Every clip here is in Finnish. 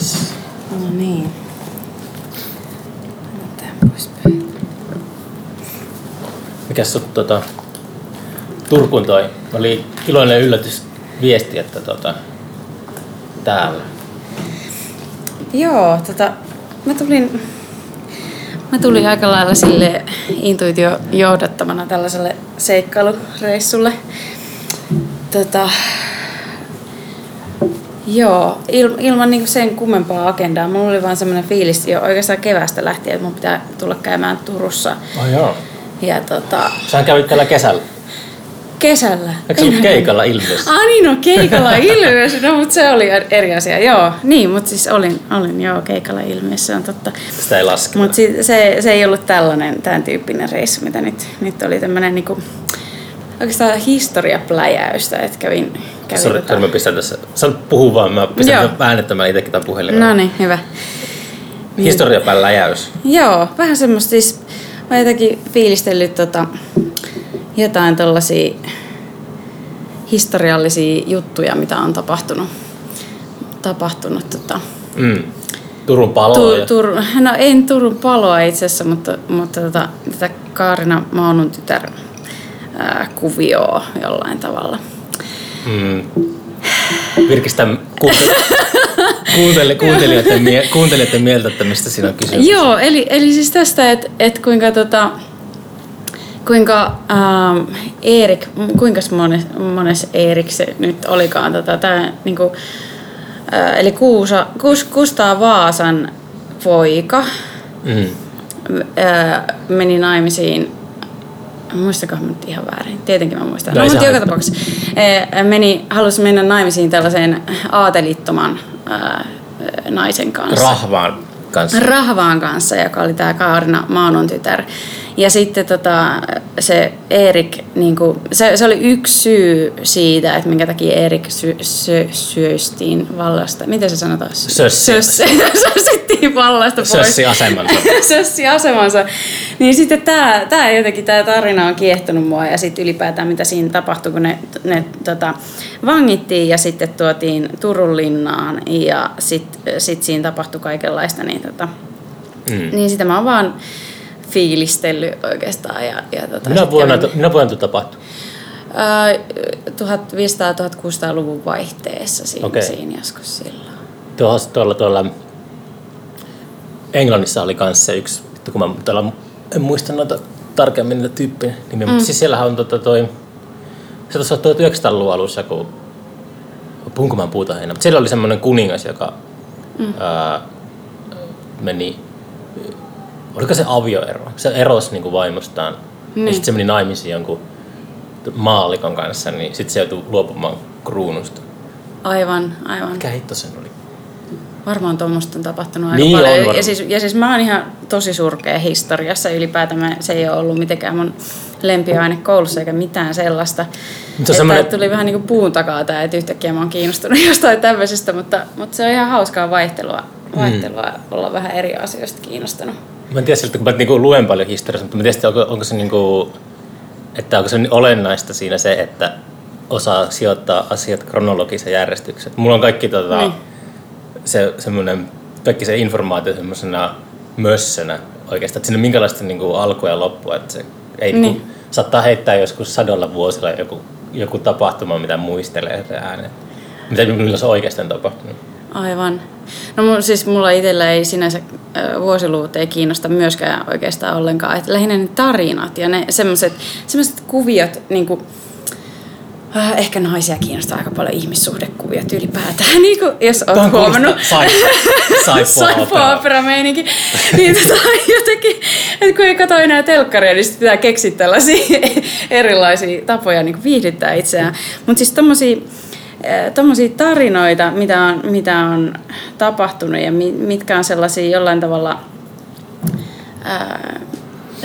Yes. No niin. Poispäin. Mikäs sut tota, Turkuun toi? Oli iloinen yllätys viesti, että tota, täällä. Joo, tota, mä tulin, mä tulin aika lailla sille intuitio johdattamana tällaiselle seikkailureissulle. Tota, joo, il, ilman niinku sen kummempaa agendaa. Mulla oli vaan semmoinen fiilis jo oikeastaan kevästä lähtien, että mun pitää tulla käymään Turussa. Oh, joo. Ja tota, Sähän kävit tällä kesällä. kesällä. Eikö se ollut keikalla ilmeisesti? Ah niin, no keikalla ilmeisesti, no mutta se oli eri asia, joo. Niin, mutta siis olin, olin joo keikalla ilmeisesti, se on totta. Sitä ei laske. Mutta se, se ei ollut tällainen, tämän tyyppinen reissu, mitä nyt, nyt oli tämmöinen niinku, oikeastaan historiapläjäystä, että kävin, kävin Sori, sori, mä pistän tässä. Sä puhuu vaan, mä pistän Joo. äänettämään itsekin tämän puhelimen. No niin, hyvä. Historiapään läjäys. Joo, vähän semmoista siis, mä jotenkin fiilistellyt tota, jotain tollasia historiallisia juttuja, mitä on tapahtunut. Tapahtunut tota, Mm. Turun palo. tu, tur, no en Turun paloa itse asiassa, mutta, mutta tota, tätä Kaarina Maunun tytär ää, kuvioa jollain tavalla. Mm. Virkistä kuuntele, kuuntele, kuuntelijoiden, mie, kuuntelijoiden mieltä, että mistä siinä on kysymys. Joo, eli, eli siis tästä, että et kuinka tota, kuinka ähm, Erik, kuinka mones, mones Erik se nyt olikaan, tota, tää, niinku, äh, eli Kuusa, Kus, Kustaa Vaasan poika Mm. äh, meni naimisiin Muistakohan nyt ihan väärin? Tietenkin mä muistan. No No, mutta joka tapauksessa äh, meni, halusi mennä naimisiin tällaiseen aatelittoman äh, naisen kanssa. Rahvaan kanssa. Rahvaan kanssa, joka oli tämä Kaarina Maanon tytär. Ja sitten tota, se Erik, niin kuin, se, se oli yksi syy siitä, että minkä takia Erik sy, sy, syöstiin vallasta. Miten se sanotaan? Sössi. Sössi- Sössittiin vallasta pois. Sössi asemansa. Sössi asemansa. Niin sitten tämä, tämä jotenkin tämä tarina on kiehtonut mua ja sitten ylipäätään mitä siinä tapahtui, kun ne, ne tota, vangittiin ja sitten tuotiin Turun linnaan ja sitten sit siinä tapahtui kaikenlaista, niin, tota, Mm. niin sitä mä oon vaan fiilistellyt oikeastaan. Ja, ja tota, Minä vuonna, kävin- minä vuonna tapahtui? Ää, 1500-1600-luvun vaihteessa siinä, Okei. siinä joskus silloin. Tuolla, tuolla, tuolla Englannissa oli kanssa se yksi, vittu kun mä tuolla, en muista noita tarkemmin niitä tyyppejä nimiä, mm. mutta siis siellähän on tota toi, se tuossa 1900-luvun alussa, kun puhunko mä puuta heinä, mutta siellä oli semmoinen kuningas, joka mm. ää, meni, oliko se avioero? Se erosi niin kuin vaimostaan. Niin. Ja sitten se meni naimisiin jonkun maalikon kanssa, niin sitten se joutui luopumaan kruunusta. Aivan, aivan. Mikä hitto sen oli? Varmaan tuommoista on tapahtunut aika Niin on paljon. varmaan. ja, siis, ja siis mä oon ihan tosi surkea historiassa ylipäätään. Mä, se ei ole ollut mitenkään mun lempiaine koulussa eikä mitään sellaista. Mutta se on Että semmoinen- tuli vähän niin kuin puun takaa tämä, että yhtäkkiä mä oon kiinnostunut jostain tämmöisestä, mutta, mutta se on ihan hauskaa vaihtelua, vaihtelua mm. olla vähän eri asioista kiinnostunut. Mä en tiedä siltä, kun mä niinku luen paljon historiasta, mutta mä en tiedä, onko, onko se niinku, että onko se niin olennaista siinä se, että osaa sijoittaa asiat kronologiseen järjestykseen. Mulla on kaikki tota, Niin. se, semmoinen, kaikki se informaatio semmoisena mössönä oikeastaan, että siinä on minkälaista niinku alkua ja loppua, että se ei Niin. niin. saattaa heittää joskus sadolla vuosilla joku, joku tapahtuma, mitä muistelee se äänen. Mitä milloin se oikeasti on tapahtunut. Aivan. No mun, siis mulla itsellä ei sinänsä vuosiluvut ei kiinnosta myöskään oikeastaan ollenkaan. Et lähinnä ne tarinat ja ne semmoiset kuviot, niin kuin, äh, ehkä naisia kiinnostaa aika paljon ihmissuhdekuviot ylipäätään, niin kuin, jos oot Tuohon huomannut. kuulostaa sai- saippua opera. opera meininki. niin tota, jotenkin, että kun ei katso enää telkkaria, niin pitää keksiä tällaisia erilaisia tapoja niin viihdyttää itseään. Mutta siis tommosia, eh, tommosia tarinoita, mitä on, mitä on tapahtunut ja mi- mitkä on sellaisia jollain tavalla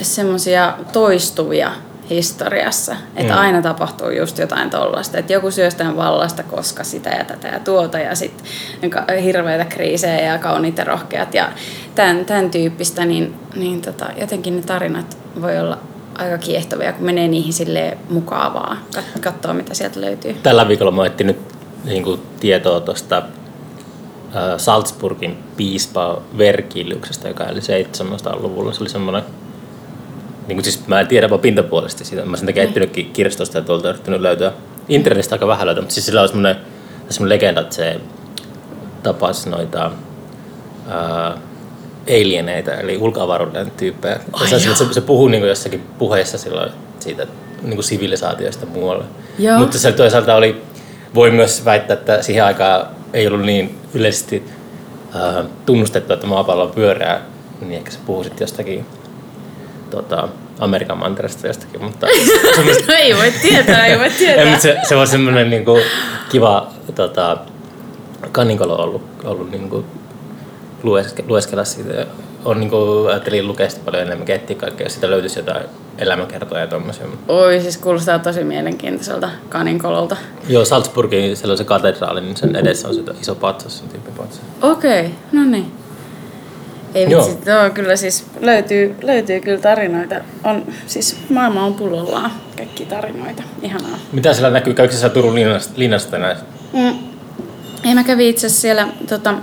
semmoisia toistuvia historiassa, että Mm. aina tapahtuu just jotain tollasta, että joku syöstään vallasta, koska sitä ja tätä ja tuota ja sitten hirveitä kriisejä ja kauniit ja rohkeat ja tämän, tämän tyyppistä, niin, niin tota, jotenkin ne tarinat voi olla aika kiehtovia, kun menee niihin sille mukavaa, kat- katsoo mitä sieltä löytyy. Tällä viikolla mä etsin nyt niin kuin, tietoa tuosta Salzburgin piispa Verkiliuksesta, joka eli 700-luvulla. Se oli semmoinen, niin kuin siis mä en tiedä vaan pintapuolisesti siitä. Mä sen takia etsinytkin kirjastosta ja tuolta yrittänyt löytää. Internetistä aika vähän löytää, mutta siis sillä on semmoinen, semmoinen legenda, että se tapasi noita ää, alieneita, eli ulkoavaruuden tyyppejä. Ai se, se, se puhuu niin jossakin puheessa silloin siitä niin kuin sivilisaatioista muualle. Joo. Mutta se toisaalta oli, voi myös väittää, että siihen aikaan ei ollut niin yleisesti ää, tunnustettu, että maapallo on pyöreä, niin ehkä se puhuu sitten jostakin tota, Amerikan mantereesta jostakin, mutta No ei voi tietää, ei voi en, tietää. mutta se, se on semmoinen niinku kiva tota, kaninkolo ollut, ollut niinku lueske, lueskella siitä. On niinku, ajattelin lukea sitä paljon enemmän, etsiä kaikkea, jos sitä löytyisi jotain elämäkertoja ja tommosia. Oi, siis kuulostaa tosi mielenkiintoiselta kaninkololta. Joo, Salzburgin siellä on se katedraali, niin sen edessä on se iso patsas, sen tyyppi patsas. Okei, no niin. Ei Joo. vitsi, joo, kyllä siis löytyy, löytyy kyllä tarinoita. On, siis maailma on pullollaan kaikki tarinoita. Ihanaa. Mitä siellä näkyy? Käykö siellä Turun linnasta, linnasta tänään? Mm. Ei, mä kävin itse siellä tota,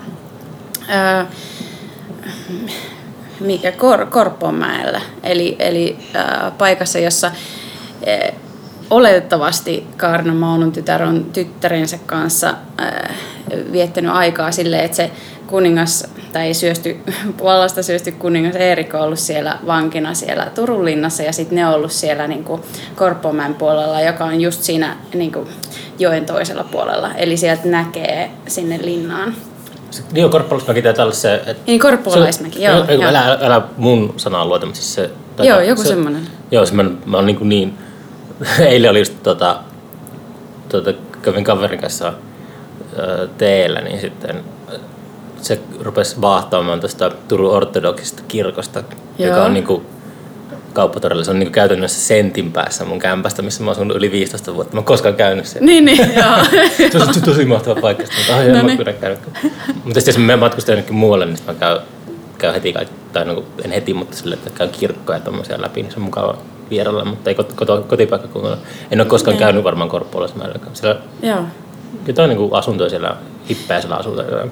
mikä, Kor, Korpomäellä, eli, eli ää, paikassa, jossa ää, oletettavasti Kaarina Maunun tytär on tyttärensä kanssa ää, viettänyt aikaa silleen, että se kuningas, tai ei syösty, vallasta syösty kuningas Eerikko on ollut siellä vankina siellä Turun linnassa ja sitten ne on ollut siellä niin kuin Korpomäen puolella, joka on just siinä niin kuin joen toisella puolella. Eli sieltä näkee sinne linnaan. Niin on Korppalaismäki taitaa olla se... Et, Niin Korppalaismäki, joo. Ei, joo. älä, älä, mun sanaa luota, mutta siis se... taitaa- Joo, joku se, semmonen. Joo, se mä, mä oon niin, kuin niin... Eilen oli just tota, tota, kävin kaverin kanssa ää, teellä, niin sitten se rupesi vaahtaamaan tästä Turun ortodoksista kirkosta, joka Joo. on niin kuin kauppatorilla. Se on niin käytännössä sentin päässä mun kämpästä, missä mä oon asunut yli 15 vuotta. Mä oon koskaan käynyt siellä. Niin, niin, joo. Se on tosi, tosi mahtava paikka. Sitten, mutta No no, niin. mä kyllä käynyt. Mutta sitten jos mä matkustan jonnekin muualle, niin mä käyn, käyn heti tai no, en heti, mutta sille, että käyn kirkkoja ja tommosia läpi, niin se on mukava vierailla, mutta ei kot, koto, kotipaikkakunnalla. En ole koskaan käynyt varmaan Korppolaismäelläkään. Siellä joo. jotain niin asuntoja siellä, hippejä siellä asutaan.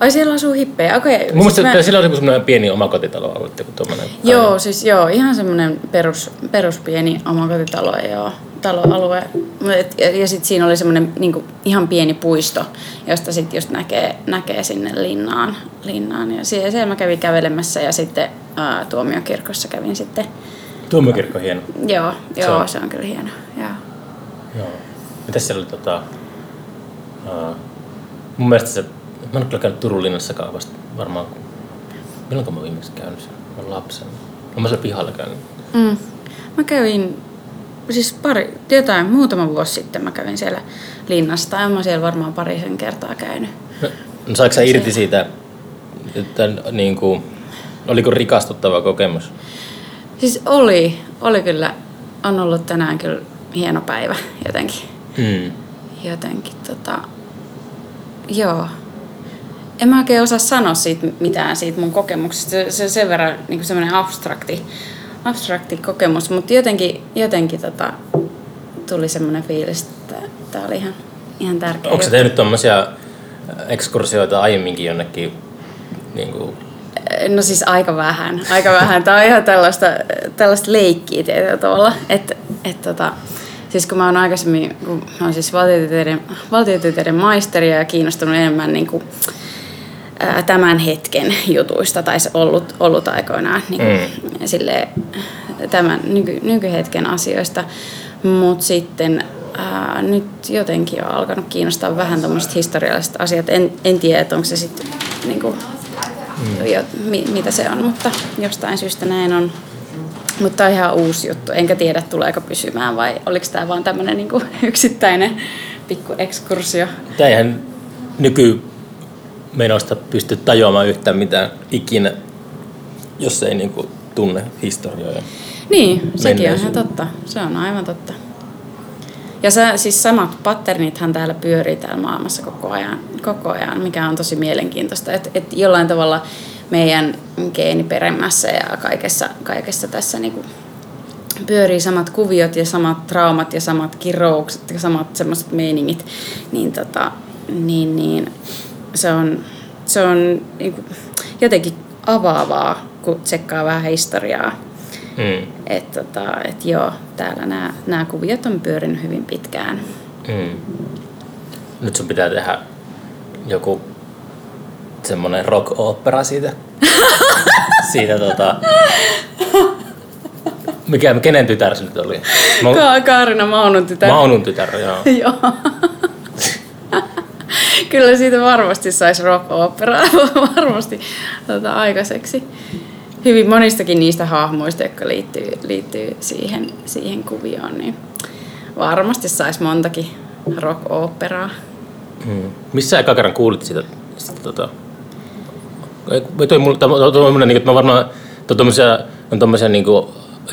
Ai siellä asuu hippejä, okei. Mun mielestä mä- mä... siellä on joku semmoinen pieni omakotitaloalue, tommonen. Joo, siis joo, ihan semmoinen perus, perus pieni omakotitalo, joo, taloalue. Et- Ja, ja sitten siinä oli semmoinen niinku, ihan pieni puisto, josta sitten just näkee, näkee sinne linnaan. linnaan. Ja siellä, siellä mä kävin kävelemässä ja sitten ää, tuomiokirkossa kävin sitten. Tuomiokirkko hieno. Joo, Se joo, on- se on kyllä hieno. Joo. Joo. Mitäs siellä oli tota... Uh, mun mielestä se... Mä en ole kyllä käynyt Turun linnassakaan vasta varmaan... Milloinko mä viimeksi käynyt siellä? Mä olen lapsena. Olen mä siellä pihalla käynyt. Mm. Mä kävin, siis pari, jotain, muutama vuosi sitten mä kävin siellä linnassa. Tai mä siellä varmaan parisen kertaa käynyt. No, no saiko sä irti siitä, että niin kuin, oliko rikastuttava kokemus? Siis oli, oli kyllä, on ollut tänään kyllä hieno päivä jotenkin. Mm. Jotenkin tota, joo. En mä oikein osaa sanoa siitä mitään siitä mun kokemuksesta. Se, se on sen verran niin semmoinen abstrakti, abstrakti kokemus, mutta jotenkin, jotenkin tota, tuli semmoinen fiilis, että tämä oli ihan, ihan tärkeä. Onko juttu. tehnyt tommosia ekskursioita aiemminkin jonnekin niin kuin, No siis aika vähän, aika vähän. Tämä on ihan tällaista, tällaista leikkiä tietyllä tavalla. Että et tota, siis kun mä oon aikaisemmin, kun mä oon siis valtiotieteiden, valtiotieteiden maisteri ja kiinnostunut enemmän niin kuin, ää, tämän hetken jutuista, tai se ollut, ollut aikoinaan niin kuin, mm. silleen, tämän nyky, nykyhetken asioista. Mutta sitten ää, nyt jotenkin on alkanut kiinnostaa vähän tämmöiset historialliset asiat. En, en tiedä, että onko se sitten niin kuin, mm. jo, mi, mitä se on, mutta jostain syystä näin on. Mutta tämä on ihan uusi juttu. Enkä tiedä, tuleeko pysymään vai oliko tämä vaan tämmöinen niin yksittäinen pikku ekskursio. Tää eihän nyky menosta pysty tajuamaan yhtään mitään ikinä, jos ei niin kuin, tunne historiaa. Niin, sekin on ihan totta. Se on aivan totta. Ja se, siis samat patternithan täällä pyörii täällä maailmassa koko ajan, koko ajan mikä on tosi mielenkiintoista. Että et jollain tavalla meidän geeniperämässä ja kaikessa, kaikessa tässä niinku pyörii samat kuviot ja samat traumat ja samat kiroukset ja samat semmoiset meiningit, niin, tota, niin, niin se on se on niin kuin, jotenkin avaavaa, kun tsekkaa vähän historiaa. Mm. Että tota, et joo, täällä nämä, nämä kuviot on pyörinyt hyvin pitkään. Mm. Nyt sun pitää tehdä joku semmonen rock-opera siitä. siitä tota... Mikä, kenen tytär se nyt oli? Mä, Ka- Kaarina Maunun tytär. Maunun tytär, joo. Joo. Kyllä siitä varmasti saisi rock-operaa varmasti tota, aikaiseksi. Hyvin monistakin niistä hahmoista, jotka liittyy, liittyy siihen, siihen kuvioon, niin varmasti saisi montakin rock-operaa. Mm. Missä eka kerran kuulit sitä? sitä tota... Toi, mulle, niin, mä varmaan toi, tommosia, on tommosia niin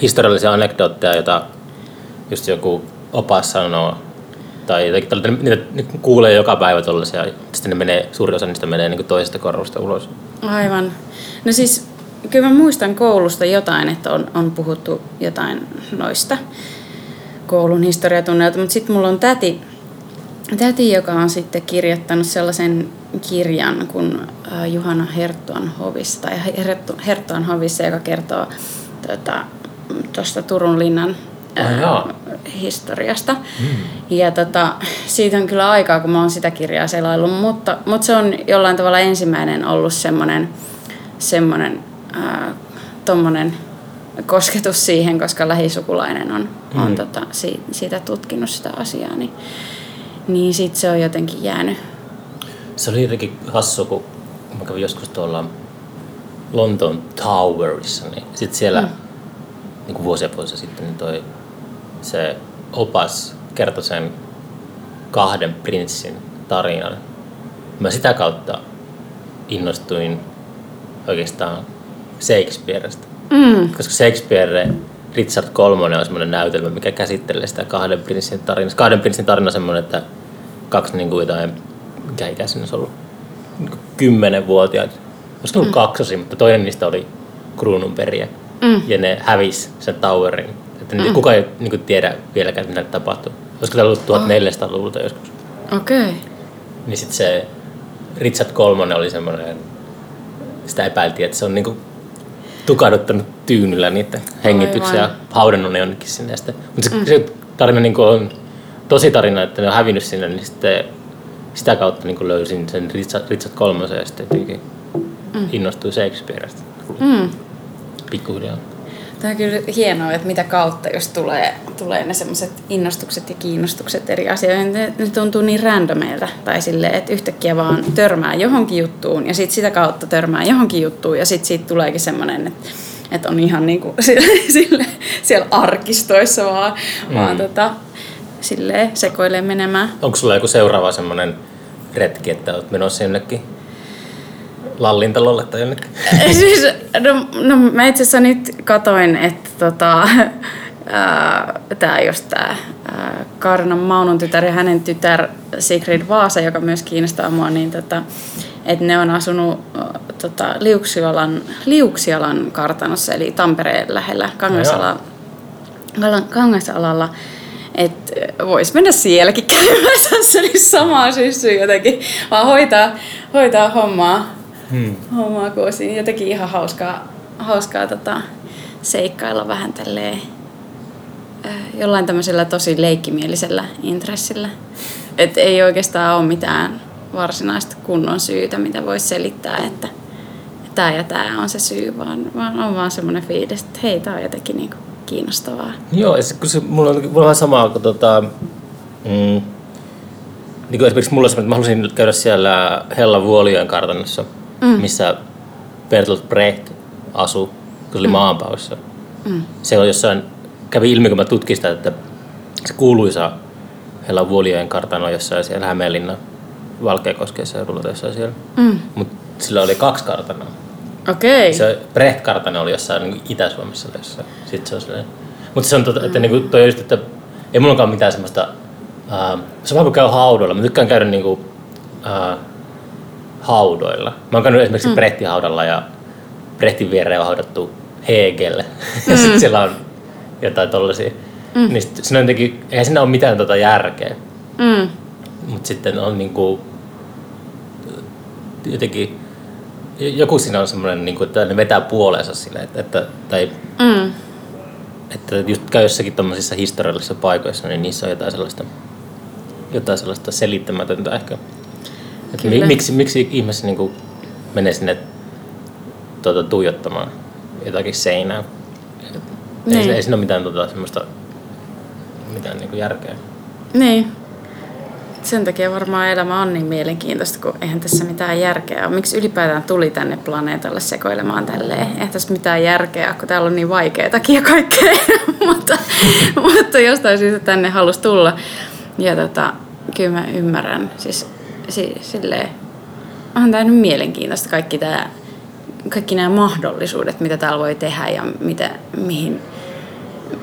historiallisia anekdootteja, joita just joku opas sanoo, tai tällainen, niitä, kuulee joka päivä tollasia, ja sitten ne menee, suuri osa niistä menee niin toisesta korvasta ulos. Aivan. No siis, kyllä mä muistan koulusta jotain, että on, on puhuttu jotain noista koulun historiatunnelta, mutta sitten mulla on täti, täti, joka on sitten kirjoittanut sellaisen kirjan kuin äh, Juhana Herttuan hovissa, tai Herttu- Herttuan hovissa, joka kertoo tuosta tota, Turun linnan Ai jaa. historiasta. Mm. Ja tota, siitä on kyllä aikaa, kun mä oon sitä kirjaa selaillut, mutta, mutta se on jollain tavalla ensimmäinen ollut semmoinen, semmoinen ää, tommonen kosketus siihen, koska lähisukulainen on, mm. on tota, si, siitä tutkinut sitä asiaa, niin, niin sit se on jotenkin jäänyt. Se oli jotenkin hassu, kun mä kävin joskus tuolla Lontoon Towerissa, niin sitten siellä mm. niin kuin vuosia vuosia sitten niin toi, se opas kertoi sen kahden prinssin tarinan. Mä sitä kautta innostuin oikeastaan Shakespeareista. Mm. Koska Shakespeare, Richard kolmonen on semmoinen näytelmä, mikä käsittelee sitä kahden prinssin tarinaa. Kahden prinssin tarina on semmoinen, että kaksi niin kuin jotain, mikä ikä siinä olisi ollut, niin kuin kymmenenvuotiaat. Olisiko ollut mm. kaksosi, mutta toinen niistä oli kruununperiä. Mm. Ja ne hävis sen towerin. Että mm. kukaan ei niin kuin, tiedä vieläkään, mitä tapahtui. Olisiko tämä ollut 1400-luvulta joskus. Okei. Okay. Niin sitten se Richard kolmonen oli semmoinen, sitä epäiltiin, että se on niinku tukahduttanut tyynyllä niiden hengityksiä ja haudannut ne jonnekin sinne. Sitten- Mutta se, Mm. se tarina niinku on tosi tarina, että ne on hävinnyt sinne, niin sitten sitä kautta niinku löysin sen Richard, Richard kolmosen ja sitten jotenkin Mm. innostuin Shakespeareista. Mm. Pikkuhiljaa. Tämä on kyllä hienoa, että mitä kautta, jos tulee, tulee ne semmoiset innostukset ja kiinnostukset eri asioihin, ne, ne tuntuu niin randomeilta. Tai silleen, että yhtäkkiä vaan törmää johonkin juttuun ja sitten sitä kautta törmää johonkin juttuun ja sitten siitä tuleekin semmoinen, että, että on ihan niin kuin sille, sille, siellä arkistoissa vaan, mm. vaan tota, silleen sekoilee menemään. Onko sulla joku seuraava semmoinen retki, että olet menossa jonnekin Lallintalolle tai jonnekin? siis, no, no mä itse asiassa nyt katoin, että tota, tämä just tämä Kaarinan Maunun tytär ja hänen tytär Sigrid Vaasa, joka myös kiinnostaa mua, niin tota, että ne on asunut tota, Liuksialan, Liuksialan kartanossa, eli Tampereen lähellä Kangasala, Kalan- Kangasalalla. Että vois mennä sielläkin käymään, se olisi samaa syssyä jotenkin, vaan hoitaa, hoitaa hommaa Hmm. hommaa, kun olisi jotenkin ihan hauskaa, hauskaa tota, seikkailla vähän tälleen, äh, jollain tämmöisellä tosi leikkimielisellä intressillä. Et ei oikeastaan ole mitään varsinaista kunnon syytä, mitä voisi selittää, että tämä ja tämä on se syy, vaan, vaan on vaan semmoinen fiilis, että hei, tämä on jotenkin niinku kiinnostavaa. Joo, ja kun se, mulla, on, mulla on vähän samaa kuin tota, mm, niin kuin esimerkiksi mulla on semmoinen, että mä halusin käydä siellä Hella Vuolijoen kartanossa, mm. missä Bertolt Brecht asui, kun se oli mm. maanpaussa. Mm. Se on jossain, kävi ilmi, kun mä tutkin sitä, että se kuuluisa Hella Vuolijoen kartano jossain siellä Hämeenlinnan Valkeakosken seudulla tai jossain siellä. Mm. Mutta sillä oli kaksi kartanoa. Okei. Okay. Se Brecht-kartano oli jossain niin Itä-Suomessa tai jossain. Sitten se on silleen. Mutta se on tota, että niinku toi just, että ei mullakaan mitään semmoista, ää, se on vähän kuin käy haudoilla. Mä tykkään käydä niinku, ää, haudoilla. Mä oon käynyt esimerkiksi mm. Brechtin haudalla ja Brechtin viereen on haudattu Hegel. Mm. ja sitten siellä on jotain tollasia. Mm. Niin sit, siinä on jotenkin, eihän siinä ole mitään tota järkeä. Mm. Mutta sitten on niinku jotenkin joku siinä on semmoinen, niin kuin, että ne vetää puoleensa sille, että, että, tai, Mm. että just käy jossakin tuommoisissa historiallisissa paikoissa, niin niissä on jotain sellaista, jotain sellaista selittämätöntä ehkä. Mi, miksi, miksi ihmiset niin menee sinne tuota, tuijottamaan jotakin seinää? Ei, Niin. se- ei siinä ole mitään tuota, semmoista mitään niin järkeä. Niin. Sen takia varmaan elämä on niin mielenkiintoista, kun eihän tässä mitään järkeä ole. Miksi ylipäätään tuli tänne planeetalle sekoilemaan tälleen? Eihän tässä mitään järkeä, kun täällä on niin vaikeatakin ja kaikkea. mutta, mutta jostain syystä tänne halusi tulla. Ja tota, kyllä mä ymmärrän. Siis, si, silleen, onhan tämä nyt mielenkiintoista kaikki tämä kaikki nämä mahdollisuudet, mitä täällä voi tehdä ja mitä, mihin,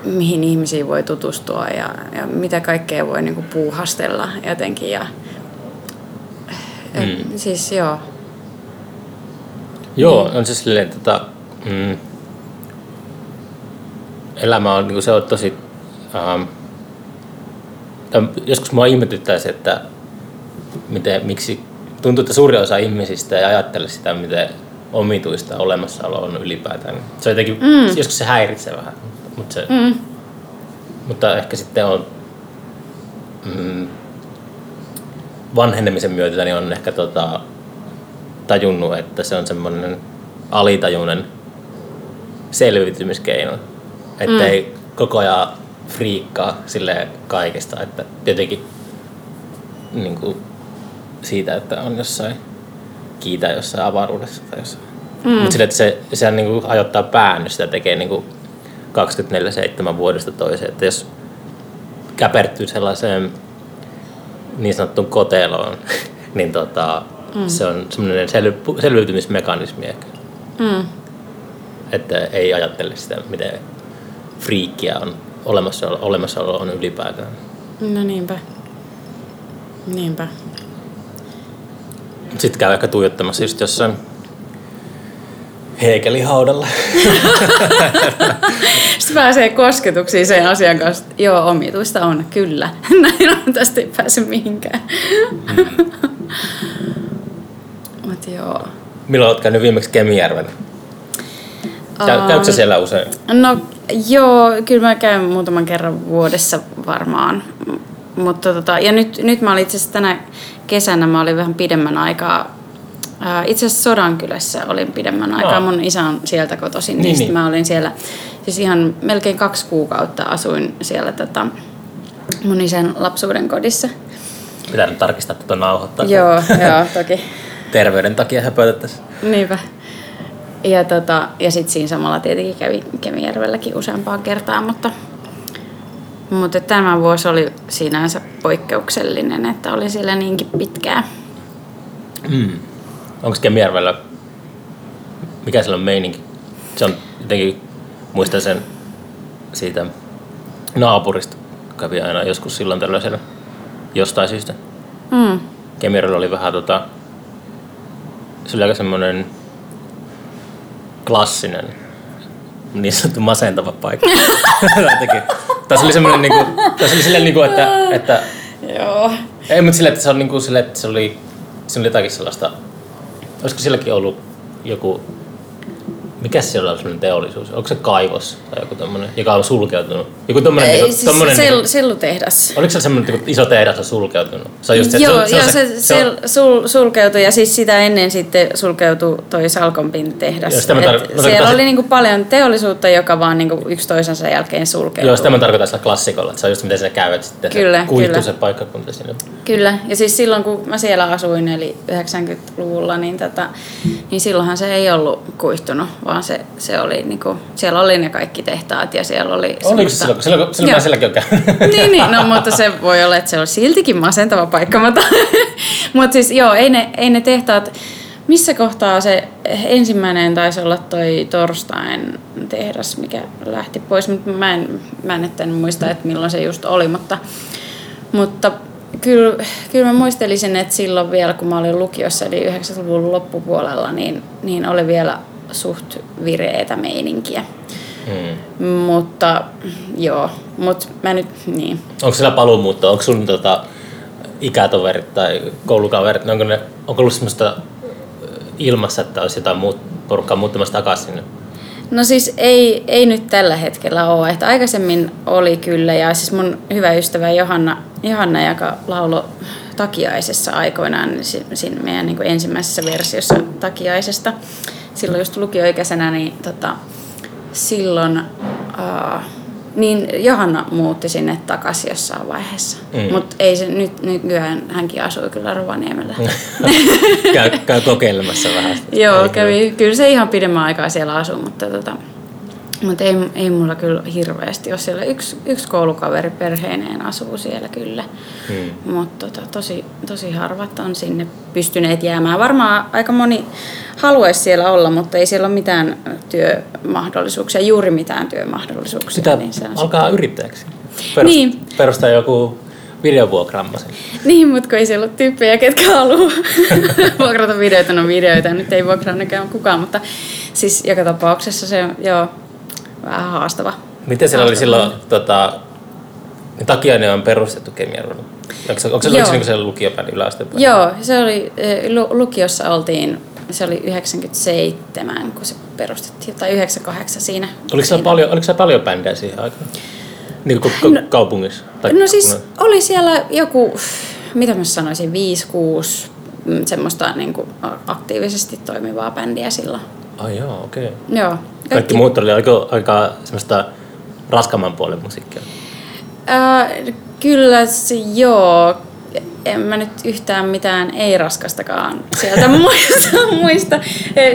mihin ihmisiin voi tutustua ja, ja mitä kaikkea voi niinku puuhastella jotenkin. Ja, Mm. siis joo, Joo, on se silleen, tota, mm, elämä on, niin se on tosi... Ähm, joskus mua ihmetyttää se, että miten, miksi tuntuu, että suuri osa ihmisistä ei ajattele sitä, miten omituista olemassaolo on ylipäätään. Se on jotenkin, mm. joskus se häiritsee vähän, mutta, se, mm, mutta ehkä sitten on mm, vanhenemisen myötä niin on ehkä tota, tajunnut, että se on semmoinen alitajuinen selviytymiskeino. Että Mm. ei koko ajan friikkaa sille kaikesta, että jotenkin niin kuin siitä, että on jossain kiitä jossain avaruudessa tai jossain. Mm. Mutta sille, että se, se niin kuin ajoittaa pään, jos sitä tekee niin kuin 24-7 vuodesta toiseen. Että jos käpertyy sellaiseen niin sanottuun koteloon, niin tota, mm. se on semmoinen sel- selviytymismekanismi ehkä. mm, Että ei ajattele sitä, miten friikkiä on olemassaolo, olemassaolo on ylipäätään. no niinpä. Niinpä. Sitten käy ehkä tuijottamassa just jossain Heekelin haudalla. Sitten pääsee kosketuksiin sen asian kanssa. Joo, omituista on, kyllä. Näin on, tästä ei pääse mihinkään. Mut joo. Milloin olet käynyt viimeksi Kemijärvellä? Käy, Aa. käykö sä siellä usein? No joo, kyllä mä käyn muutaman kerran vuodessa varmaan. Mutta tota, ja nyt, nyt mä olin itse asiassa tänä kesänä, mä olin vähän pidemmän aikaa, itse asiassa Sodankylässä olin pidemmän aikaa, Aa. mun isä on sieltä kotoisin, niin, Niin, niin mä olin siellä, siis ihan melkein kaksi kuukautta asuin siellä tota, mun isän lapsuuden kodissa. Pitää nyt tarkistaa tuota nauhoittaa. Joo, joo, toki. Terveyden takia höpötettäisiin. Niinpä. Ja, tota, ja sitten siinä samalla tietenkin kävi Kemijärvelläkin useampaan kertaan, mutta, mutta tämä vuosi oli sinänsä poikkeuksellinen, että oli siellä niinkin pitkään. Mm. Onko Kemijärvellä, mikä siellä on meininki? Se on jotenkin, muistan sen siitä naapurista, kävi aina joskus silloin tällöin siellä jostain syystä. Mm. Kemijärvellä oli vähän tota, se oli aika semmoinen klassinen, niin sanottu masentava paikka. Tässä oli semmoinen, niinku, tässä oli silleen, niinku, että, että Joo. ei, mutta silleen, että se on niinku silleen, että se oli, se oli jotakin sellaista, olisiko silläkin ollut joku, mikä siellä on semmoinen teollisuus? Onko se kaivos tai joku tommonen, joka on sulkeutunut? Joku tommonen, Ei, niinku, siis tommonen sel, niinku, sellutehdas. oliko se semmoinen niinku, iso tehdas on sulkeutunut? Se on just se, joo, se, joo, se, se, se, on- sul, sulkeutui ja siis sitä ennen sitten sulkeutui toi Salkonpin tehdas. Joo, sitä mä tar- Et mä tarkoitan siellä se- oli niinku paljon teollisuutta, joka vaan niinku yksi toisensa jälkeen sulkeutui. Joo, sitä mä tarkoitan sillä klassikolla, että se on just miten sinä käyt sitten Kyllä, se kyllä. se paikkakunta sinne. Kyllä, ja siis silloin kun mä siellä asuin, eli 90-luvulla, niin, tota, niin silloinhan se ei ollut kuihtunut, vaan se, se oli niinku, siellä oli ne kaikki tehtaat ja siellä oli Oliko se silloin, silloin, silloin mä sielläkin on käynyt? niin, niin, no mutta se voi olla, että se on siltikin masentava paikka. Mutta, mutta siis joo, ei ne, ei ne tehtaat, missä kohtaa se ensimmäinen taisi olla toi torstain tehdas, mikä lähti pois, mutta mä en, mä en, en muista, että milloin se just oli, mutta, mutta kyllä, kyllä mä muistelisin, että silloin vielä, kun mä olin lukiossa, eli 90-luvun loppupuolella, niin, niin oli vielä suht vireetä meininkiä. Hmm. Mutta joo, mutta mä nyt, niin. Onko siellä paluumuutto? Onko sun tota, ikätoverit tai koulukaverit, onko, ne, onko ollut semmoista ilmassa, että olisi jotain muut, porukkaa muuttamassa takaisin? No siis ei, ei nyt tällä hetkellä ole. Että aikaisemmin oli kyllä. Ja siis mun hyvä ystävä Johanna, Johanna joka laulo Takiaisessa aikoinaan siinä meidän niin ensimmäisessä versiossa Takiaisesta. Silloin just lukioikäisenä, niin tota, silloin... Uh, niin Johanna muutti sinne takaisin jossain vaiheessa. Mm. Mutta ei se nyt, nykyään hänkin asuu kyllä Rovaniemellä. käy, käy kokeilemassa vähän. Joo, kävi, kyllä se ihan pidemmän aikaa siellä asuu, mutta tota, mutta ei, ei mulla kyllä hirveästi ole siellä. Yksi, yksi koulukaveri perheineen asuu siellä kyllä. Hmm. Mutta tota, tosi, tosi harvat on sinne pystyneet jäämään. Varmaan aika moni haluaisi siellä olla, mutta ei siellä ole mitään työmahdollisuuksia, juuri mitään työmahdollisuuksia. Sitä niin se on alkaa sitten... yrittäjäksi. Perust, niin. Perustaa joku videovuokraamma Niin, mutta kun ei siellä ole tyyppejä, ketkä haluaa vuokrata videoita, no videoita, nyt ei vuokraa näkään kukaan, mutta siis joka tapauksessa se, joo, vähän haastava. Miten siellä oli silloin, tota, takia ne on perustettu Kemiarulla? Onko, onko se, oliko se, niin se lukiopäin yläastepäin? Joo, se oli, e, lukiossa oltiin, se oli 97, kun se perustettiin, tai 98 siinä. Oliko siellä, paljon, oliko siellä paljon bändejä siihen aikaan? Niin kuin no, kaupungissa? Tai no siis no. oli siellä joku, mitä mä sanoisin, 5-6 mm, semmoista niin kuin aktiivisesti toimivaa bändiä silloin. Ai joo, okei. Okay. Joo. Kaikki, muut oli aika, aika semmoista raskamman puolen musiikkia. Äh, kyllä se joo. En mä nyt yhtään mitään ei-raskastakaan sieltä muista, muista.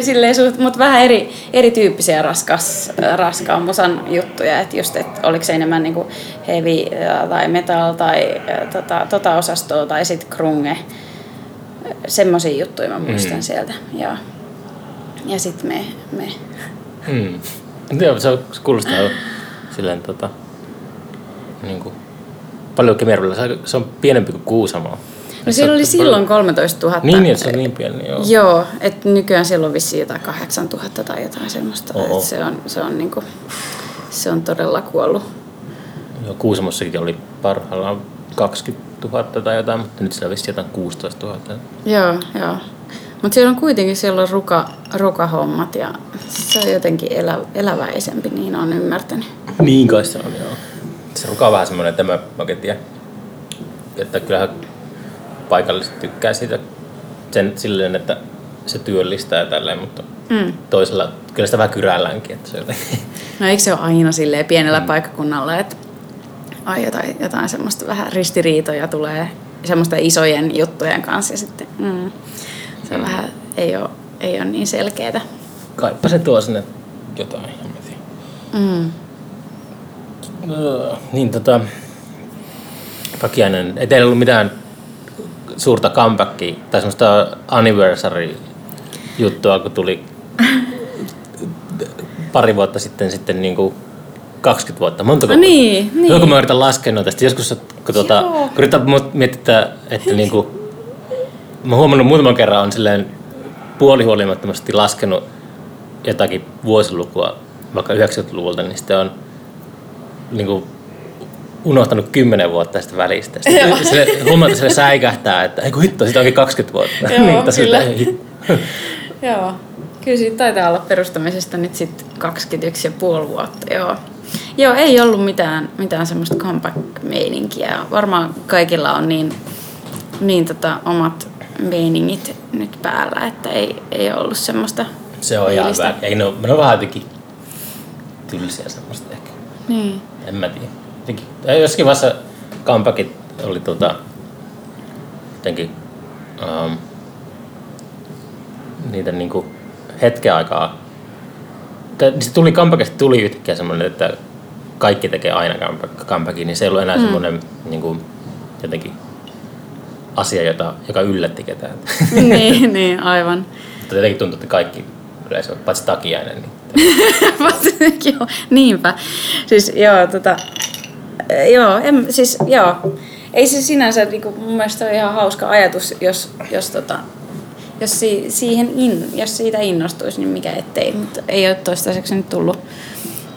Silleen suht, mutta vähän eri, erityyppisiä raskas, raskaan musan juttuja. Että just, et oliko se enemmän niinku heavy tai metal tai tota, tota osastoa tai sitten krunge. Semmoisia juttuja mä muistan mm. sieltä. Ja, ja sitten me, me Mm. Joo, se kuulostaa silleen tota, niin kuin, paljon Kemijärvellä. Se on pienempi kuin Kuusamo. No siellä oli silloin 13 000. Niin, että se on niin pieni, joo. Joo, että nykyään siellä on vissiin jotain 8 000 tai jotain semmoista. Se on, se on, niinku, se on todella kuollut. Joo, Kuusamossakin oli parhaillaan 20 000 tai jotain, mutta nyt siellä on vissiin jotain 16 000. Joo, joo. Mutta siellä on kuitenkin siellä on ruka, rukahommat ja se on jotenkin elä, eläväisempi, niin on ymmärtänyt. Niin kai se on, joo. Se ruka on vähän semmoinen, että mä tiedä. Että kyllähän paikalliset tykkää siitä sen, silleen, että se työllistää ja tälleen, mutta mm. toisella kyllä sitä vähän kyräilläänkin. Että se jotenkin. No eikö se ole aina silleen pienellä mm. paikkakunnalla, että ai jotain, jotain semmoista vähän ristiriitoja tulee semmoista isojen juttujen kanssa ja sitten mm, se mm. vähän ei ole, ei ole niin selkeää. Kaipa se tuo sinne jotain, mm. Uh, niin tota, Pakiainen, ei teillä ollut mitään suurta comebackia tai semmoista anniversary juttua, kun tuli pari vuotta sitten, sitten niin kuin 20 vuotta. Montako no niin, niin. Joku mä yritän laskea noita. Joskus, kun, tuota, kun yritän miettiä, että niin kuin, mä huomannut muutaman kerran on silleen puolihuolimattomasti laskenut jotakin vuosilukua vaikka 90-luvulta, niin sitten on niin kuin, unohtanut 10 vuotta tästä välistä. Sitten huomaa, että se säikähtää, että ei kun hitto, siitä onkin 20 vuotta. Joo, niin, kyllä. Joo. Kyllä siitä taitaa olla perustamisesta nyt sitten 21 ja puoli vuotta, joo. Joo, ei ollut mitään, mitään semmoista comeback-meininkiä. Varmaan kaikilla on niin, niin tota, omat meiningit nyt päällä, että ei, ei ollut semmoista Se on ihan hyvä. Ei, ne, on, ne on vähän jotenkin tylsiä semmoista ehkä. Niin. En mä tiedä. Jotenkin, joskin vaiheessa comebackin oli tota, jotenkin um, niitä niinku hetken aikaa. Se tuli comebackista tuli yhtäkkiä semmoinen, että kaikki tekee aina comebackin, niin se ei ollut enää mm. semmoinen niin kuin, jotenkin asia, jota, joka yllätti ketään. niin, niin, aivan. Mutta jotenkin tuntuu, että kaikki yleensä, paitsi takiainen. Niin joo, niinpä. Siis joo, tota, joo, en, siis joo. Ei se sinänsä, niin kuin, mun mielestä on ihan hauska ajatus, jos, jos, tota, jos, si, siihen in, jos siitä innostuisi, niin mikä ettei. Mutta ei ole toistaiseksi nyt tullut,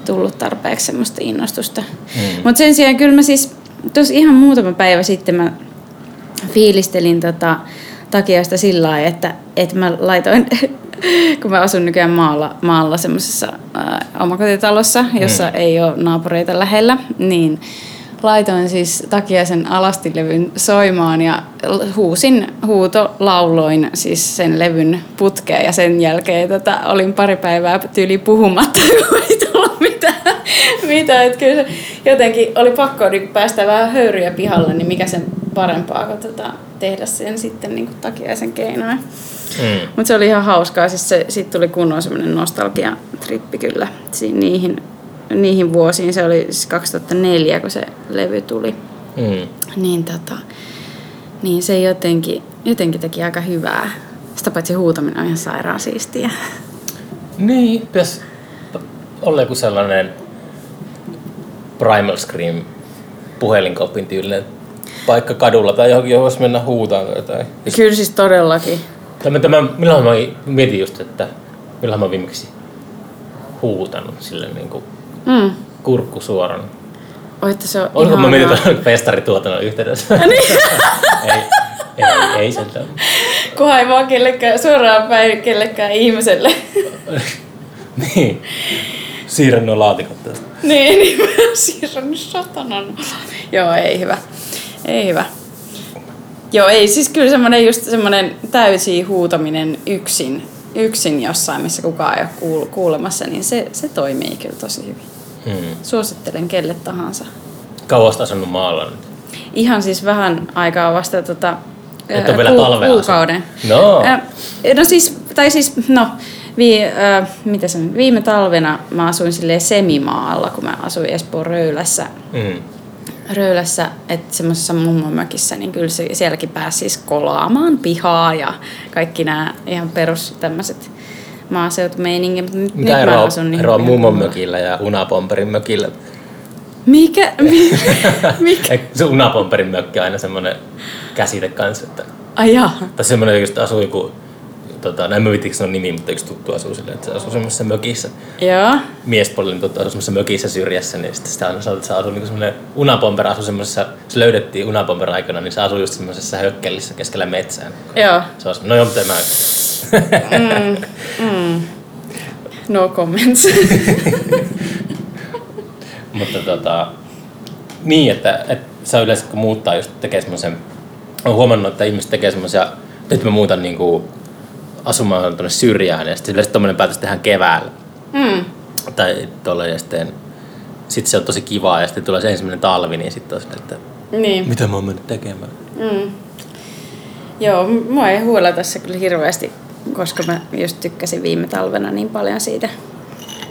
tullut tarpeeksi semmoista innostusta. Mm. Mutta sen sijaan kyllä mä siis, tuossa ihan muutama päivä sitten mä fiilistelin tota, takiasta sillä lailla, että, että mä laitoin kun mä asun nykyään maalla, maalla semmoisessa omakotitalossa, jossa mm. ei ole naapureita lähellä, niin laitoin siis takiaisen alastilevyn soimaan ja huusin huuto lauloin siis sen levyn putkeen ja sen jälkeen tota, olin pari päivää tyyli puhumatta, kun ei tullut mitään. mitään. Että kyllä se jotenkin oli pakko niin päästä vähän höyryjä pihalle, niin mikä sen parempaa kuin tota, tehdä sen sitten niin kuin takiaisen keinoin. Mm. Mutta se oli ihan hauskaa, siis se, siitä tuli kunnon semmoinen nostalgia-trippi kyllä niihin niihin vuosiin, se oli siis 2004, kun se levy tuli, mm. niin, tota, niin se jotenkin, jotenkin teki aika hyvää. Sitä paitsi huutaminen on ihan sairaan siistiä. Niin, pitäisi olla joku sellainen Primal Scream puhelinkopin tyylinen paikka kadulla tai johonkin, johon voisi mennä huutaan jotain. Kyllä siis todellakin. Tämä, tämä, milloin mä mietin just, että milloin mä viimeksi huutanut sille niin kuin mm. kurkku suorana. Oi, että se on Oliko mä mietin tuon festarituotannon yhteydessä? Niin. ei, ei, ei sen Kunhan ei vaan kellekään, suoraan päin kellekään ihmiselle. niin. Siirrän nuo laatikot tästä. niin, niin siirrän satanan. Joo, ei hyvä. Ei hyvä. Joo, ei, siis kyllä semmoinen just semmoinen täysi huutaminen yksin, yksin jossain, missä kukaan ei ole kuulemassa, niin se, se toimii kyllä tosi hyvin. Hmm. Suosittelen kelle tahansa. Kauasta asunut maalla nyt? Ihan siis vähän aikaa vasta tota, Et vielä ku, kuukauden. No. Äh, no siis, tai siis, no, vi, äh, mitä sen, viime talvena mä asuin semimaalla, kun mä asuin Espoon Röylässä. Mm. Röylässä, että semmoisessa mummonmökissä, niin kyllä se, sielläkin pääsi siis kolaamaan pihaa ja kaikki nämä ihan perus tämmöiset mutta nyt, Mitä nyt eroa, asun niin eroa mummon mökillä ja unapomperin mökillä? Mikä? Mikä? se unapomperin mökki on aina semmoinen käsite kanssa, että... Ai jaa. Tai semmoinen, että asuu joku tota, näin mä vittikö sanoa nimi, mutta yksi tuttu asuu silleen, että se asuu semmoisessa mökissä. Joo. Miespuolinen tuttu asuu semmoisessa mökissä syrjässä, niin sitten sitä aina sanotaan, että se asuu niinku semmoinen unapomper asuu semmoisessa, se löydettiin unapomper aikana, niin se asuu just semmoisessa hökkelissä keskellä metsään. Joo. Se on no joo, mutta mä... mm, mm. No comments. mutta tota, niin, että, että se yleensä kun muuttaa just tekee semmoisen, on huomannut, että ihmiset tekee semmoisia, nyt mä muutan niinku asumaan tuonne syrjään ja sitten yleensä tuommoinen päätös tehdään keväällä. Mm. Tai tuolle ja sitten sitten se on tosi kivaa ja sitten tulee se ensimmäinen talvi, niin sitten on että niin. mitä mä oon mennyt tekemään. Mm. Joo, mua ei huolella tässä kyllä hirveästi, koska mä just tykkäsin viime talvena niin paljon siitä,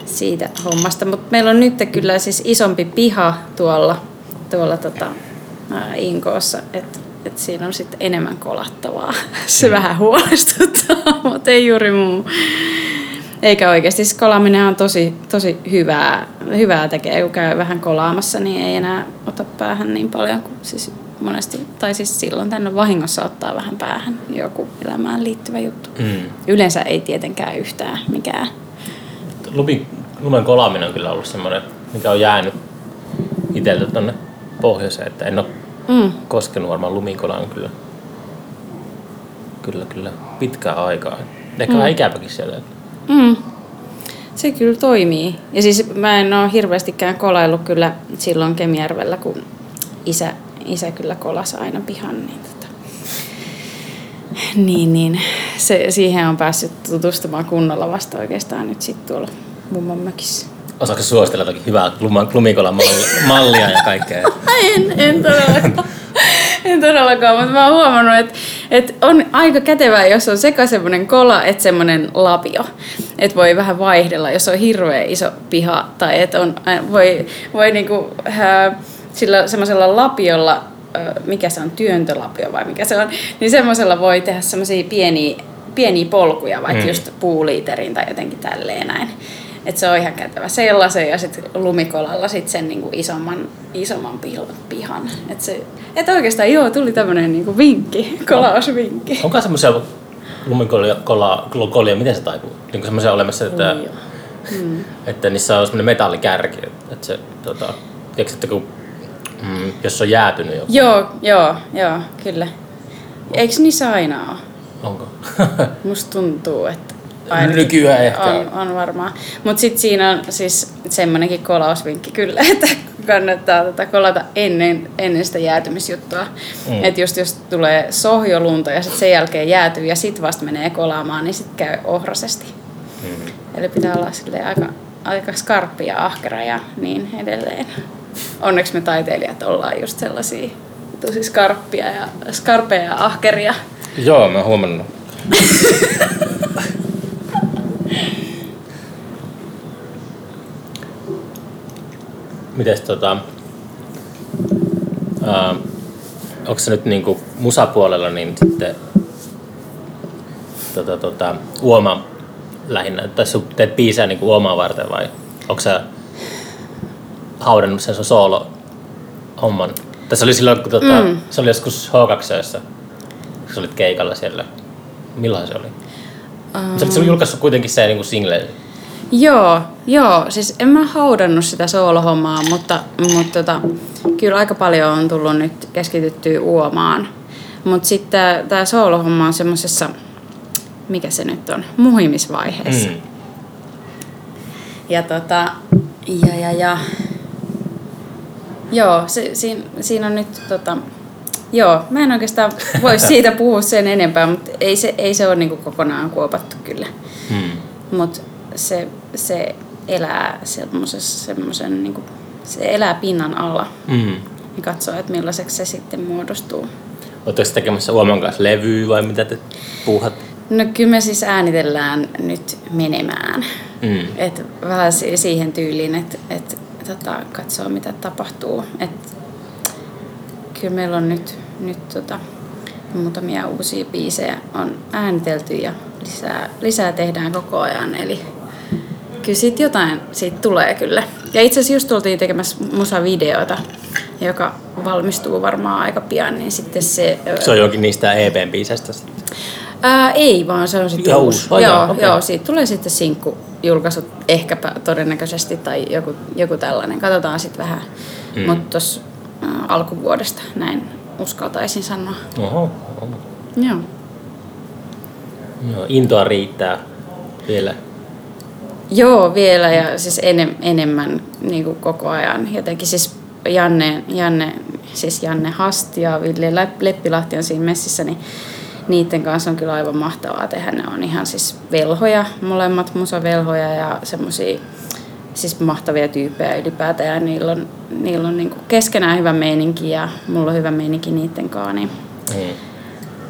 siitä hommasta. Mutta meillä on nyt kyllä siis isompi piha tuolla, tuolla tota, Inkoossa, että että siinä on sitten enemmän kolattavaa. Se mm. vähän huolestuttaa, mutta ei juuri muu. Eikä oikeasti, siis kolaaminen on tosi, tosi hyvää, hyvää tekee, kun käy vähän kolaamassa, niin ei enää ota päähän niin paljon kuin siis monesti, tai siis silloin tänne vahingossa ottaa vähän päähän joku elämään liittyvä juttu. Mm. Yleensä ei tietenkään yhtään mikään. Lumen, lumen kolaaminen on kyllä ollut semmoinen, mikä on jäänyt itseltä tuonne pohjoiseen, että en ole mm. koskenut varmaan lumikolaan kyllä, kyllä, kyllä pitkään aikaa. Ehkä mm. vähän ikäväkin siellä. Mm. Se kyllä toimii. Ja siis mä en ole hirveästikään kolaillut kyllä silloin Kemijärvellä, kun isä, isä kyllä kolasi aina pihan. Niin, tota. niin, niin. Se, siihen on päässyt tutustumaan kunnolla vasta oikeastaan nyt sitten tuolla mummon mökissä. Osaatko suositella jotakin hyvää lumikolan mallia ja kaikkea? en, en todellakaan. en todellakaan, mutta mä oon huomannut, että, että on aika kätevää, jos on sekä semmoinen kola, että semmoinen lapio. Että voi vähän vaihdella, jos on hirveä iso piha, tai että on, voi, voi niinku, äh, sillä semmoisella lapiolla, äh, mikä se on, työntölapio vai mikä se on, niin semmoisella voi tehdä semmoisia pieniä, pieniä polkuja, vaikka mm. just puuliiterin tai jotenkin tälleen näin. Että se on ihan kätevä sellaisen ja sitten lumikolalla sit sen niinku isomman, isomman pihan. Että se, et oikeastaan joo, tuli tämmöinen niinku vinkki, kolausvinkki. Onko semmoisia lumikolia, miten se taipuu? Niin semmoisia olemassa, että, mm. että niissä on semmoinen metallikärki. Että se, tota, tiedätkö, että kun, mm, jos se on jäätynyt joku. Joo, joo, joo, kyllä. Eikö niissä aina ole? Onko? Musta tuntuu, että ainakin Nykyään ehkä. On, on varmaan. Mutta sitten siinä on siis semmoinenkin kolausvinkki kyllä, että kannattaa tätä kolata ennen, ennen sitä jäätymisjuttua. Mm. Mm. Että just jos tulee sohjolunta ja sitten sen jälkeen jäätyy ja sitten vasta menee kolaamaan, niin sitten käy ohrasesti. Mm. Eli pitää olla silleen aika, aika skarppi ja ahkera ja niin edelleen. Onneksi me taiteilijat ollaan just sellaisia tosi skarppia ja, skarpeja ja ahkeria. Joo, mä huomannut. Mites tota... Ää, onko se nyt niinku musapuolella niin sitten tota, tota, uoma lähinnä, tai sun teet biisää niinku uomaa varten vai onko sä haudannut sen sun soolo homman? Tässä oli silloin, kun tota, mm. se oli joskus H2 kun sä olit keikalla siellä. Milloin se oli? Um. Sä olit julkaissut kuitenkin se niin single. Joo, joo. Siis en mä haudannut sitä soolohommaa, mutta, mutta tota, kyllä aika paljon on tullut nyt keskityttyä uomaan. Mutta sitten tämä soolohomma on semmoisessa, mikä se nyt on, muhimisvaiheessa. Mm. Ja tota, ja, ja, ja. Joo, se, siinä, siinä on nyt tota, Joo, mä en oikeastaan voi siitä puhua sen enempää, mutta ei se, ei se ole niinku kokonaan kuopattu kyllä. Hmm. Mutta se, se elää semmoisen, niinku, se elää pinnan alla Mm. ja katsoo, että millaiseksi se sitten muodostuu. Oletteko tekemässä Uoman kanssa levyä vai mitä te puuhat? No kyllä me siis äänitellään nyt menemään. Mm. Et vähän si- siihen tyyliin, että et, tota, katsoo mitä tapahtuu. Et, kyllä meillä on nyt, nyt tota, muutamia uusia biisejä on äänitelty ja lisää, lisää tehdään koko ajan. Eli kyllä siitä jotain siitä tulee kyllä. Ja itse asiassa just oltiin tekemässä musavideota, joka valmistuu varmaan aika pian, niin sitten se... Se on jokin niistä EPn biisestä. Ää, ei, vaan se on sitten Ihan uusi. Oh, joo, okei. joo, siitä tulee sitten sinkku julkaisut ehkäpä todennäköisesti tai joku, joku tällainen. Katsotaan sitten vähän. Mm. Mutta alkuvuodesta näin uskaltaisin sanoa. Oho, oho. Joo. Joo, intoa riittää vielä. Joo, vielä ja siis enem, enemmän niin kuin koko ajan. Jotenkin siis Janne, Janne, siis Janne Hasti ja Ville Lep- Leppilahti on siinä messissä, niin niiden kanssa on kyllä aivan mahtavaa tehdä. Ne on ihan siis velhoja, molemmat musavelhoja ja semmoisia siis mahtavia tyyppejä ylipäätään ja niillä on, niillä on niin kuin keskenään hyvä meininki ja mulla on hyvä meininki niiden kanssa, niin Mm.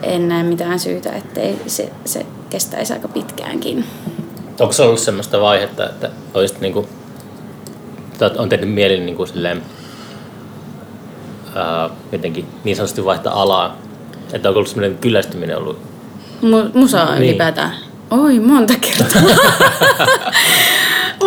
en näe mitään syytä, ettei se, se kestäisi aika pitkäänkin. Onko se ollut semmoista vaihetta, että olisit niinku, tai on tehnyt mieli niinku silleen, ää, jotenkin niin sanotusti vaihtaa alaa? Että onko ollut semmoinen kyllästyminen ollut? Mu- Niin. niin. ylipäätään. Oi, monta kertaa.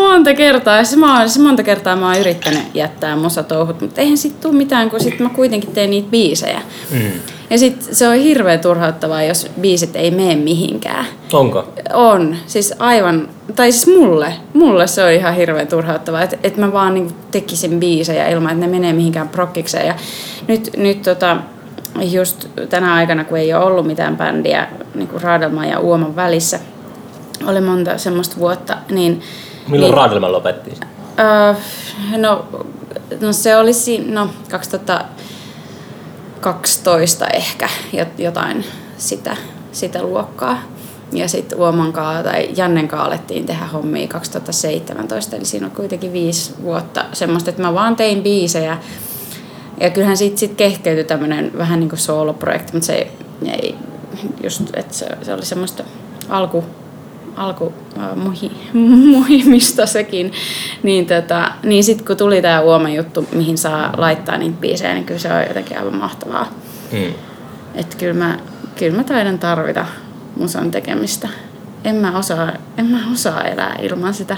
monta kertaa. Ja Se, mä oon, se monta kertaa mä oon yrittänyt jättää musatouhut, mutta eihän sit tuu mitään, kun sit mä kuitenkin teen niitä biisejä. Mm. Ja sit se on hirveän turhauttavaa, jos biisit ei mene mihinkään. Onko? On, siis aivan, tai siis mulle, mulle se on ihan hirveän turhauttavaa, että et mä vaan niinku tekisin biisejä ilman, että ne menee mihinkään prokkikseen. Ja nyt, nyt tota, just tänä aikana, kun ei ole ollut mitään bändiä niin kuin Raadelman ja Uoman välissä, oli monta semmoista vuotta, niin... Milloin niin, Raadelma lopetti? Öö, no, no se oli siinä, no 2012 ehkä, jot- jotain sitä, sitä luokkaa. Ja sitten Uoman kaa tai Jannen kaa alettiin tehdä hommia 2017, eli siinä on kuitenkin viisi vuotta semmoista, että mä vaan tein biisejä. Ja kyllähän siitä sit kehkeytyi tämmöinen vähän niin kuin sooloprojekti, mutta se ei, ei just, että se, se oli semmoista alku, alku äh, muhi, muhimista sekin. Niin, tota, niin sitten kun tuli tämä Uoma juttu, mihin saa laittaa niitä biisejä, niin kyllä se on jotenkin aivan mahtavaa. Mm. Että kyllä mä, kyllä mä taidan tarvita musan tekemistä. En mä, osaa, en mä osaa elää ilman sitä.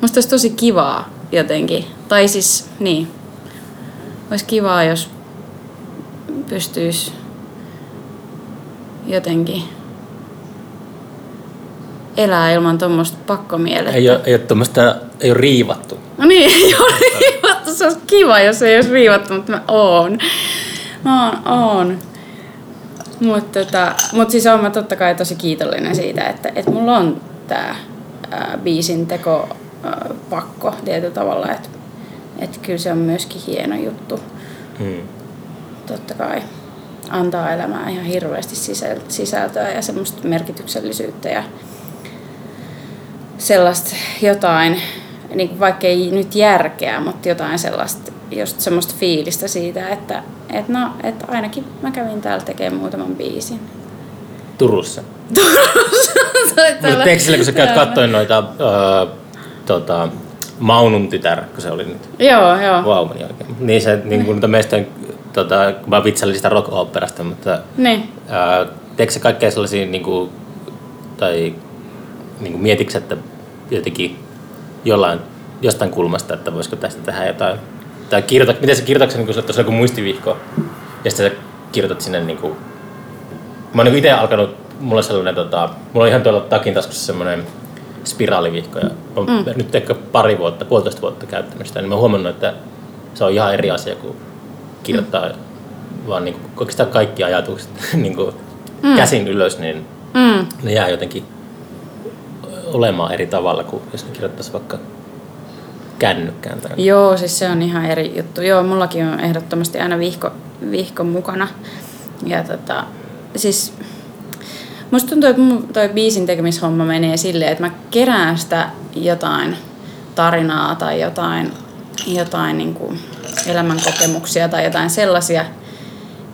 Musta olisi tosi kivaa jotenkin. Tai siis, niin. Olisi kivaa, jos pystyisi jotenkin elää ilman tuommoista pakkomielettä. Ei ole, ei ole, tommoista, ei ole riivattu. No niin, ei ole riivattu. Se olisi kiva, jos ei olisi riivattu, mutta mä oon. Mä oon, oon. Mutta tota, mut siis oon mä totta kai tosi kiitollinen siitä, että, että mulla on tämä ää, biisin teko ää, pakko tietyllä tavalla, että et kyllä se on myöskin hieno juttu. Mm. Totta kai antaa elämään ihan hirveästi sisältöä ja semmoista merkityksellisyyttä ja sellaista jotain, niin kuin vaikka ei nyt järkeä, mutta jotain sellaista, just semmoista fiilistä siitä, että et no, et ainakin mä kävin täällä tekemään muutaman biisin. Turussa. Turussa. Mutta teekö sillä, kun sä käyt katsoin noita öö, tota, Maunun tytär, kun se oli nyt. Joo, joo. Vau, meni oikein. Niin se, niin kuin meistä, tota, kun mä vitsailin sitä rock-operasta, mutta Niin. ää, teekö se kaikkea sellaisia, niin kuin, tai niin kuin mietitkö, että jotenkin jollain, jostain kulmasta, että voisiko tästä tehdä jotain, tai kirjoitat, miten sä kirjoitatko, niin kun sulla on joku muistivihko, ja sitten sä kirjoitat sinne, niin kuin, mä oon niin itse alkanut, mulla on sellainen, tota, mulla on ihan tuolla takin taskussa semmoinen spiraalivihko, ja oon mm. nyt ehkä pari vuotta, puolitoista vuotta käyttänyt sitä, niin mä oon huomannut, että se on ihan eri asia kuin kirjoittaa mm. vaan niin kuin, oikeastaan kaikki ajatukset niin kuin mm. käsin ylös, niin Mm. ne jää jotenkin olemaan eri tavalla kuin jos ne kirjoittaisi vaikka kännykkään. Tai... Joo, siis se on ihan eri juttu. Joo, mullakin on ehdottomasti aina vihko, vihko mukana. Ja tota, siis musta tuntuu, että mun toi biisin tekemishomma menee silleen, että mä kerään sitä jotain tarinaa tai jotain, jotain niin kuin elämänkokemuksia tai jotain sellaisia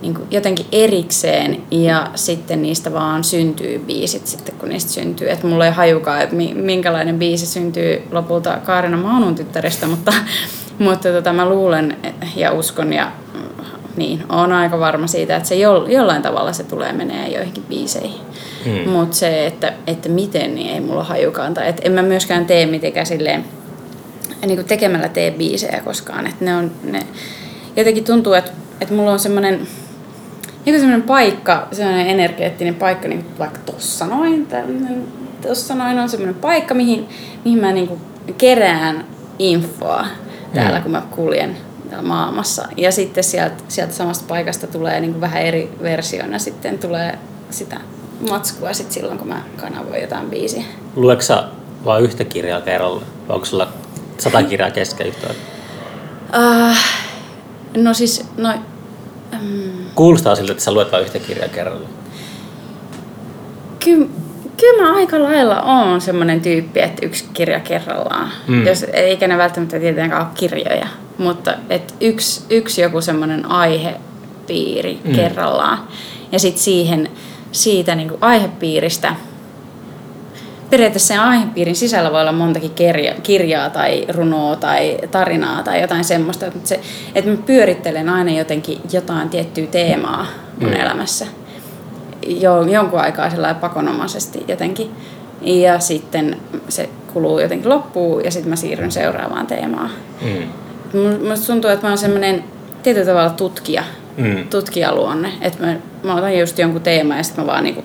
niin kuin jotenkin erikseen ja sitten niistä vaan syntyy biisit sitten kun niistä syntyy. Että mulla ei hajukaan, että mi- minkälainen biisi syntyy lopulta Kaarina Maunun tyttärestä, mutta, mutta tota, mä luulen ja uskon ja mm, niin, on aika varma siitä, että se jo, jollain tavalla se tulee menee joihinkin biiseihin. Mm. Mutta se, että, että miten, niin ei mulla hajukaan. Tai että en mä myöskään tee mitenkään silleen, niin kuin tekemällä tee biisejä koskaan. Että ne on, ne, jotenkin tuntuu, että, että mulla on semmoinen niin semmoinen paikka, semmoinen energeettinen paikka, niin vaikka tossa noin, tällainen, tossa noin on semmoinen paikka, mihin, mihin mä niin kuin kerään infoa täällä, Mm. kun mä kuljen täällä maailmassa. Ja sitten sieltä, sieltä samasta paikasta tulee niin kuin vähän eri versioina sitten tulee sitä matskua sit silloin, kun mä kanavoin jotain biisiä. Luetko sä vaan yhtä kirjaa kerralla? Vai onko sulla sata kirjaa kesken yhtä? Uh, no siis, no, mm, Kuulostaa siltä, että sä luet vain yhtä kirjaa kerralla. Kyllä, kyllä mä aika lailla oon semmoinen tyyppi, että yksi kirja kerrallaan. Mm. Jos, eikä ne välttämättä tietenkään ole kirjoja, mutta et yksi, yksi joku semmoinen aihepiiri Mm. mm. kerrallaan. Ja sitten siihen, siitä niinku aihepiiristä, periaatteessa sen aihepiirin sisällä voi olla montakin kirja, kirjaa tai runoa tai tarinaa tai jotain semmoista, mutta se, että mä pyörittelen aina jotenkin jotain tiettyä teemaa mun Mm. elämässä jo, jonkun aikaa sellainen pakonomaisesti jotenkin. Ja sitten se kuluu jotenkin loppuun ja sitten mä siirryn seuraavaan teemaan. Mm. Mu- Musta tuntuu, että mä oon semmoinen tietyllä tavalla tutkija, Mm. tutkijaluonne. Että mä, mä otan just jonkun teeman ja sitten mä vaan niinku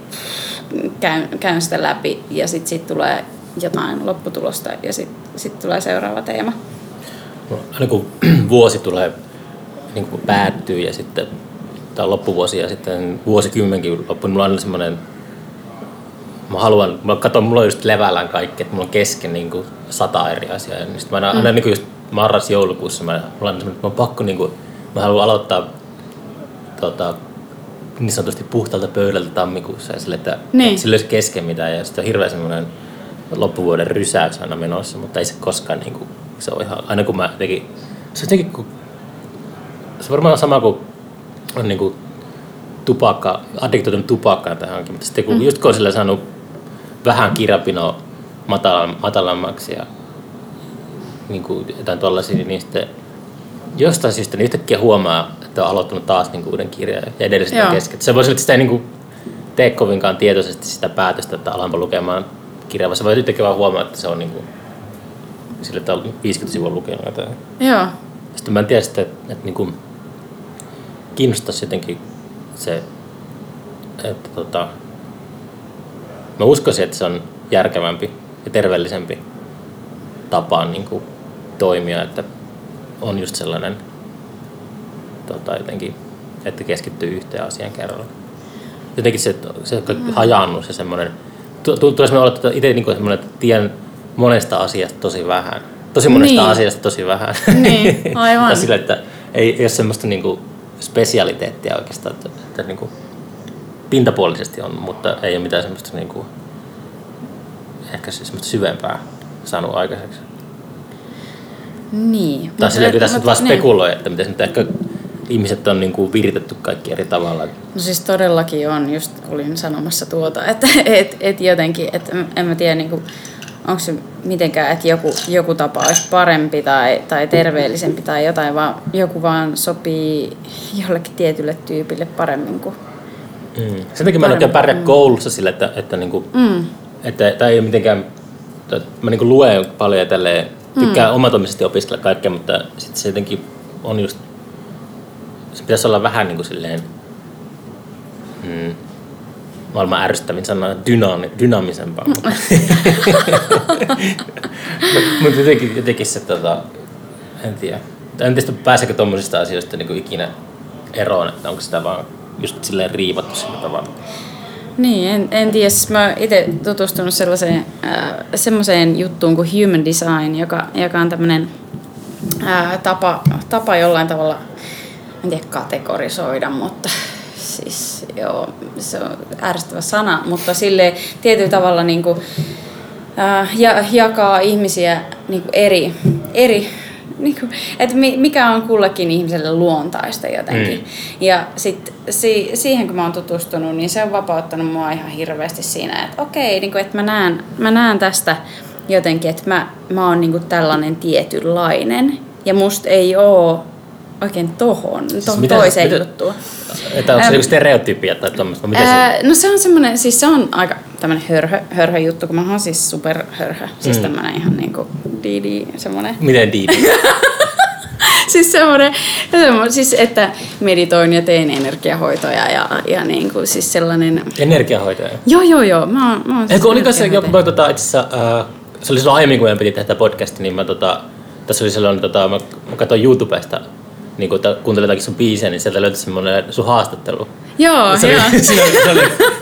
käyn, käyn sitä läpi ja sitten sit tulee jotain lopputulosta ja sitten sit tulee seuraava teema. Aina kun vuosi tulee, niin kuin päättyy ja sitten tämä on loppuvuosi ja sitten vuosikymmenkin loppu, niin mulla on aina semmoinen, mä haluan, mä katson, mulla on just levällään kaikki, että mulla on kesken niin kuin sata eri asiaa. Ja sitten mä aina, mm. aina niin kuin just marras-joulukuussa, mä, mulla on semmoinen, että mä oon pakko, niin kuin, mä haluan aloittaa tota, niin sanotusti puhtaalta pöydältä tammikuussa ja sille, että, Niin. että sillä ei olisi kesken mitään ja sitten on hirveän semmoinen loppuvuoden rysäys aina menossa, mutta ei se koskaan niin kuin, se on ihan, aina kun mä jotenkin, se on jotenkin, kun, se on varmaan sama kuin on niin kuin tupakka, addiktoitunut tupakkaan tähänkin, mutta sitten kun, mm. just kun on sillä saanut vähän kirjapinoa matalam, matalammaksi ja niin kuin jotain tollaisia, niin sitten jostain syystä niin yhtäkkiä huomaa, että on aloittanut taas niin kuin uuden kirjan ja edelleen Joo. sitä kesken. Se voisi sitä ei niin kuin tee kovinkaan tietoisesti sitä päätöstä, että alanpa lukemaan kirjaa, vaan se voi yhtäkkiä vaan huomaa, että se on niin kuin, sille, että on 50 sivua lukenut jotain. Joo. Sitten mä en tiedä sitten, että, että niin kuin kiinnostaisi jotenkin se, että tota, mä uskoisin, että se on järkevämpi ja terveellisempi tapa niin kuin toimia, että on just sellainen tota, jotenkin, että keskittyy yhteen asiaan kerralla. Jotenkin se, se mm. hajaannus ja semmoinen tu- tu- tulee semmoinen olo, että itse niin semmoinen, että tiedän monesta asiasta tosi vähän. Tosi monesta Niin. asiasta tosi vähän. Niin, aivan. tai sillä, että ei, ei ole semmoista niin kuin spesialiteettia oikeastaan, että, että niin kuin pintapuolisesti on, mutta ei ole mitään semmoista niin kuin, ehkä siis semmoista syvempää saanut aikaiseksi. Niin. Tai sillä kyllä tässä nyt vaan niin. spekuloi, että miten nyt ehkä ihmiset on niin kuin viritetty kaikki eri tavalla. No siis todellakin on, just olin sanomassa tuota, että et, et jotenkin, että en mä tiedä niinku, onko se mitenkään, että joku, joku tapa olisi parempi tai, tai terveellisempi tai jotain, vaan joku vaan sopii jollekin tietylle tyypille paremmin kuin Mm. Sen takia mä en oikein pärjää koulussa sillä, että, että, niin kuin, mm. että tämä ei ole mitenkään, että mä niin kuin luen paljon ja tälleen, tykkään mm. omatoimisesti opiskella kaikkea, mutta sitten se jotenkin on just, se pitäisi olla vähän niin kuin silleen, mm, maailman ärsyttävin sana, dynaami, dynaamisempaa. Mutta Mut jotenkin, jotenkin se, tota, en tiedä. En tiedä, pääseekö tuommoisista asioista niin kuin ikinä eroon, että onko sitä vaan just silleen riivattu sillä tavalla. Niin, en, en tiedä. Siis mä itse tutustunut sellaiseen, äh, semmoiseen juttuun kuin human design, joka, joka on tämmöinen äh, tapa, tapa jollain tavalla, en tiedä kategorisoida, mutta siis joo, se on ärsyttävä sana, mutta sille tietyllä tavalla niin kuin, äh, ja, jakaa ihmisiä niin kuin eri, eri niin kuin, että mi- mikä on kullekin ihmiselle luontaista jotenkin. Mm. Ja sitten si- siihen kun mä oon tutustunut, niin se on vapauttanut mua ihan hirveästi siinä, että okei, niin kuin, että mä näen, mä näen tästä jotenkin, että mä, mä oon niin kuin tällainen tietynlainen. Ja musta ei oo oikein tohon, to- Siis mitä- toiseen mitä- juttuun. Että onko se Ähm, stereotypia tai tuommoista? Miten se, no se on semmoinen, siis se on aika tämmöinen hörhö, hörhö juttu, kun mä oon siis superhörhö. Siis Mm. tämmöinen ihan niinku didi, semmoinen. miten diidi? siis semmoinen, semmoinen, siis että meditoin ja teen energiahoitoja ja, ja niinku siis sellainen... Energiahoitaja. Joo, joo, joo. Mä, oon- mä oon siis Eikö oliko se joku, mä, tota, itse asiassa, äh, se oli silloin aiemmin, kun meidän piti tehdä podcastia, niin mä, tota, tässä oli silloin, tota, mä, mä katsoin YouTubesta, niin kun kuuntelin jotakin sun biisejä, niin sieltä löytyi semmoinen sun haastattelu. Joo, se, joo. oli, se, oli, se, oli,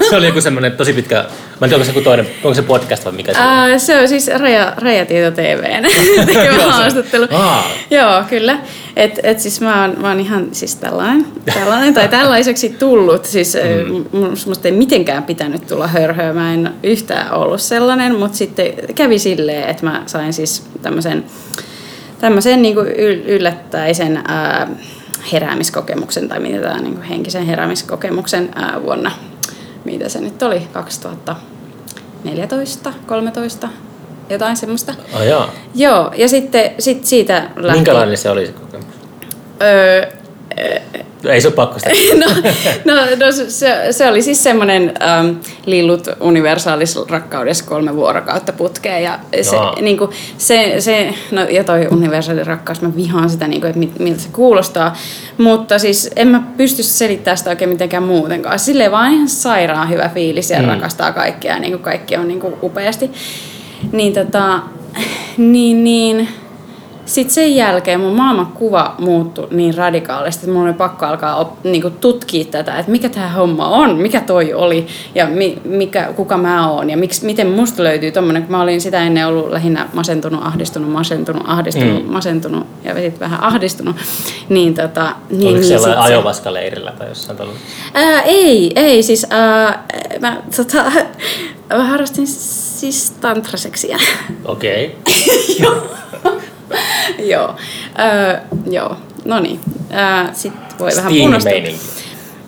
se oli joku semmoinen tosi pitkä, mä en tiedä, onko se joku toinen, onko se podcast vai mikä se on. Ää, se on siis Raja, Rajatieto TVn tekemä haastattelu. Aa. Joo, kyllä. Et, et siis mä oon, mä oon ihan siis tällainen, tällainen tai tällaiseksi tullut. Siis mm. musta ei mitenkään pitänyt tulla hörhöä. Mä en yhtään ollut sellainen, mutta sitten kävi silleen, että mä sain siis tämmöisen tämmöisen niin yllättäisen ää, heräämiskokemuksen tai mitä tämä niin henkisen heräämiskokemuksen ää, vuonna, mitä se nyt oli, 2014, 13, jotain semmoista. Oh, joo. Joo, ja sitten sit siitä lähti. Minkälainen se oli se kokemus? Öö, Ei se ole pakko sitä. no, no, no se, se oli siis semmoinen ähm, lillut universaalis rakkaudessa kolme vuorokautta putkeen. Ja se, Jaa. niin kuin, se, se, no, ja toi universaali rakkaus, mä vihaan sitä, niin kuin, että mit, miltä se kuulostaa. Mutta siis en mä pysty selittämään sitä oikein mitenkään muutenkaan. Silleen vaan ihan sairaan hyvä fiilis ja Mm. rakastaa kaikkia. Niin kuin kaikki on niin kuin upeasti. Niin tota, niin, niin sitten sen jälkeen mun maailmankuva muuttui niin radikaalisti, että mun oli pakko alkaa op, niinku tutkia tätä, että mikä tämä homma on, mikä toi oli ja mi, mikä, kuka mä oon ja miksi, miten musta löytyy tommonen, kun mä olin sitä ennen ollut lähinnä masentunut, ahdistunut, masentunut, ahdistunut, Mm. masentunut ja sitten vähän ahdistunut. Niin, tota, niin, Oliko niin siellä ajovaskaleirillä tai jossain tuolla? Ää, ei, ei, siis ää, mä, tota, mä harrastin siis tantraseksiä. Okei. joo. joo. Öö, joo. No niin. Öö, Sitten voi vähän. Sting-meininki.